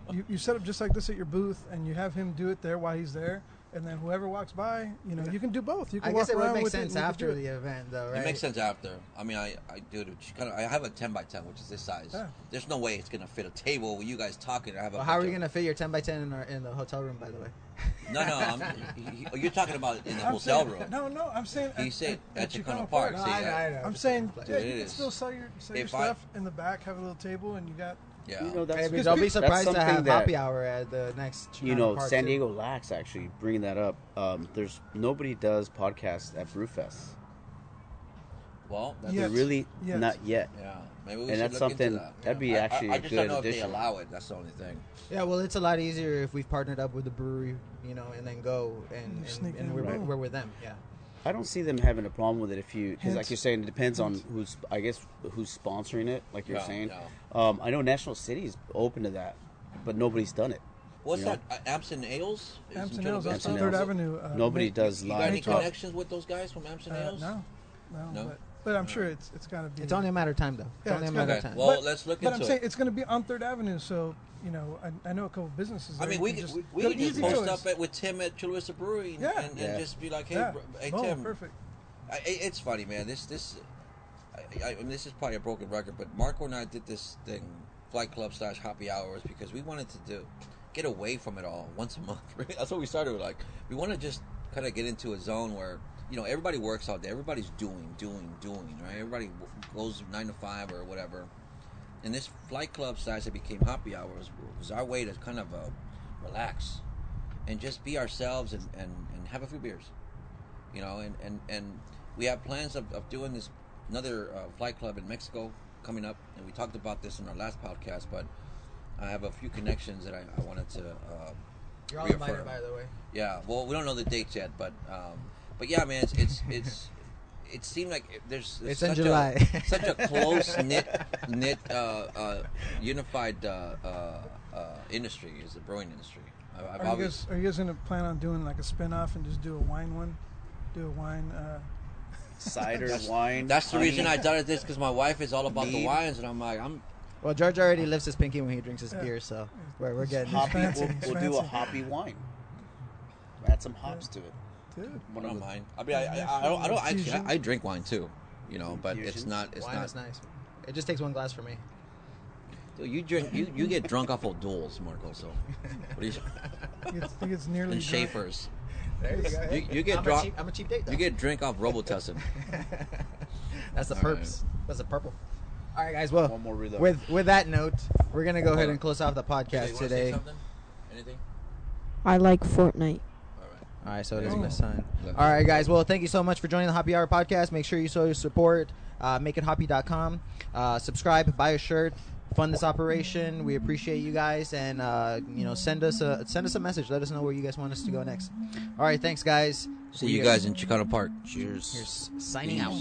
[laughs] you, you set up just like this at your booth, and you have him do it there while he's there, and then whoever walks by, you know, you can do both. You can I walk guess it would around make with sense it, and after the event, though, right? It makes sense after. I mean, I, I do the Chicano. I have a 10 by 10, which is this size. Yeah. There's no way it's gonna fit a table with you guys talking. I have a. Well, how are bunch we gonna fit your 10 by 10 in, our, in the hotel room, by the way? No, no. I'm, [laughs] he- he- oh, you're talking about in the I'm hotel saying- room. No, no, I'm saying. He said at, at Chicano Chicano Park. No, See, I know, I I- know. I'm saying, yeah, you can still sell your sell your If I- stuff in the back. Have a little table, and you got. Yeah. You know, that's, Hey, but because don't be surprised to have that- happy hour at the next. you know, Park, San too. Diego lacks actually bringing that up. Um, there's nobody does podcasts at Brewfest. well, that's, Yes. They're really Yes. not yet. yeah. Maybe we And should that's look something- into that. that'd be Yeah. I- actually I, I a just good don't know addition. if they allow it. That's the only thing. Yeah, well, it's a lot easier if we've partnered up with the brewery, you know, and then go and, and, and we're, right. we're with them. Yeah. I don't see them having a problem with it if you because like you're saying it depends on who's I guess who's sponsoring it. Like you're Yeah, saying, yeah. Um, I know National City is open to that, but nobody's done it. What's You know? that? Uh, Amson Ales? Is in Amson Turtle Ales, that's on Third Avenue. Uh, Nobody Nate- does You got any Twelve. connections with those guys from Amson Uh, Ales? no, no, No? But, but I'm sure it's it's got to be. It's only a matter of time, though. It's Yeah, only it's a matter Okay. of time. Well, But- let's look But into I'm saying it's going to be on Third Avenue, so you know I, I know a couple businesses. I mean, You we can could, just we, we go could just post up at, with Tim at Chula Vista Brewery and, Yeah. and, and Yeah. just be like, hey, yeah. bro, hey Boom, Tim. perfect. I, it's funny, man. This this, I, mean, this is probably a broken record, but Marco and I did this thing, Flight Club slash Happy Hours, because we wanted to do get away from it all once a month. [laughs] Right? That's what we started with. Like, we want to just kind of get into a zone where you know everybody works all day, everybody's doing, doing, doing, right? Everybody goes nine to five or whatever. And this Flight Club slash it became Happy Hours was our way to kind of uh, relax and just be ourselves and, and, and have a few beers you know, and, and, and we have plans of, of doing this another uh, flight club in Mexico coming up, and we talked about this in our last podcast. But I have a few connections that I, I wanted to. Uh, You're all reaffirm. invited, by the way. Yeah, well, we don't know the dates yet, but um, but yeah, man, it's it's it's. [laughs] It seemed like there's, there's It's in such July. a [laughs] such a close [laughs] knit knit uh, uh, unified uh, uh, uh, industry is the brewing industry. I, I've Are you guys are you guys going to plan on doing like a spin off and just do a wine one? Do a wine. Cider, That's- wine. That's the honey. reason I done it this because my wife is all about the Mead. wines, and I'm like, I'm Well, George already lifts his pinky when he drinks his Yeah. beer, so we're, we're getting hoppy. fancy, We'll, we'll do a fancy. hoppy wine. Add some hops to it. dude, I One don't of the- mind. I mean, I, I, I don't, I don't actually. Infusion. I, I drink wine too, you know, but it's Infusions? not. It's wine not. is nice. It just takes one glass for me. Dude, you drink. You, you get drunk off of duels, Marco. So, [laughs] what do you? he gets, he gets nearly And drunk. Schaefer's. There you go. You- you get I'm drunk- A cheap, I'm a cheap date. Though. You get drink off Robitussin. [laughs] That's the All perps. That's the purple. All right, guys. Well, One more reload. with with that note, we're gonna go ahead and close off the Okay, you podcast wanna say today. something? Anything? I like Fortnite. All right. All right, so it is There is you my go. son. All right, guys. Well, thank you so much for joining the Hoppy Hour podcast. Make sure you show your support. Uh, makeithoppy.com. Uh, subscribe, buy a shirt, fund this operation. We appreciate you guys, and uh, you know, send us a send us a message. Let us know where you guys want us to go next. All right, thanks, guys. See you guys in Chicano Park. Cheers. Here's signing out.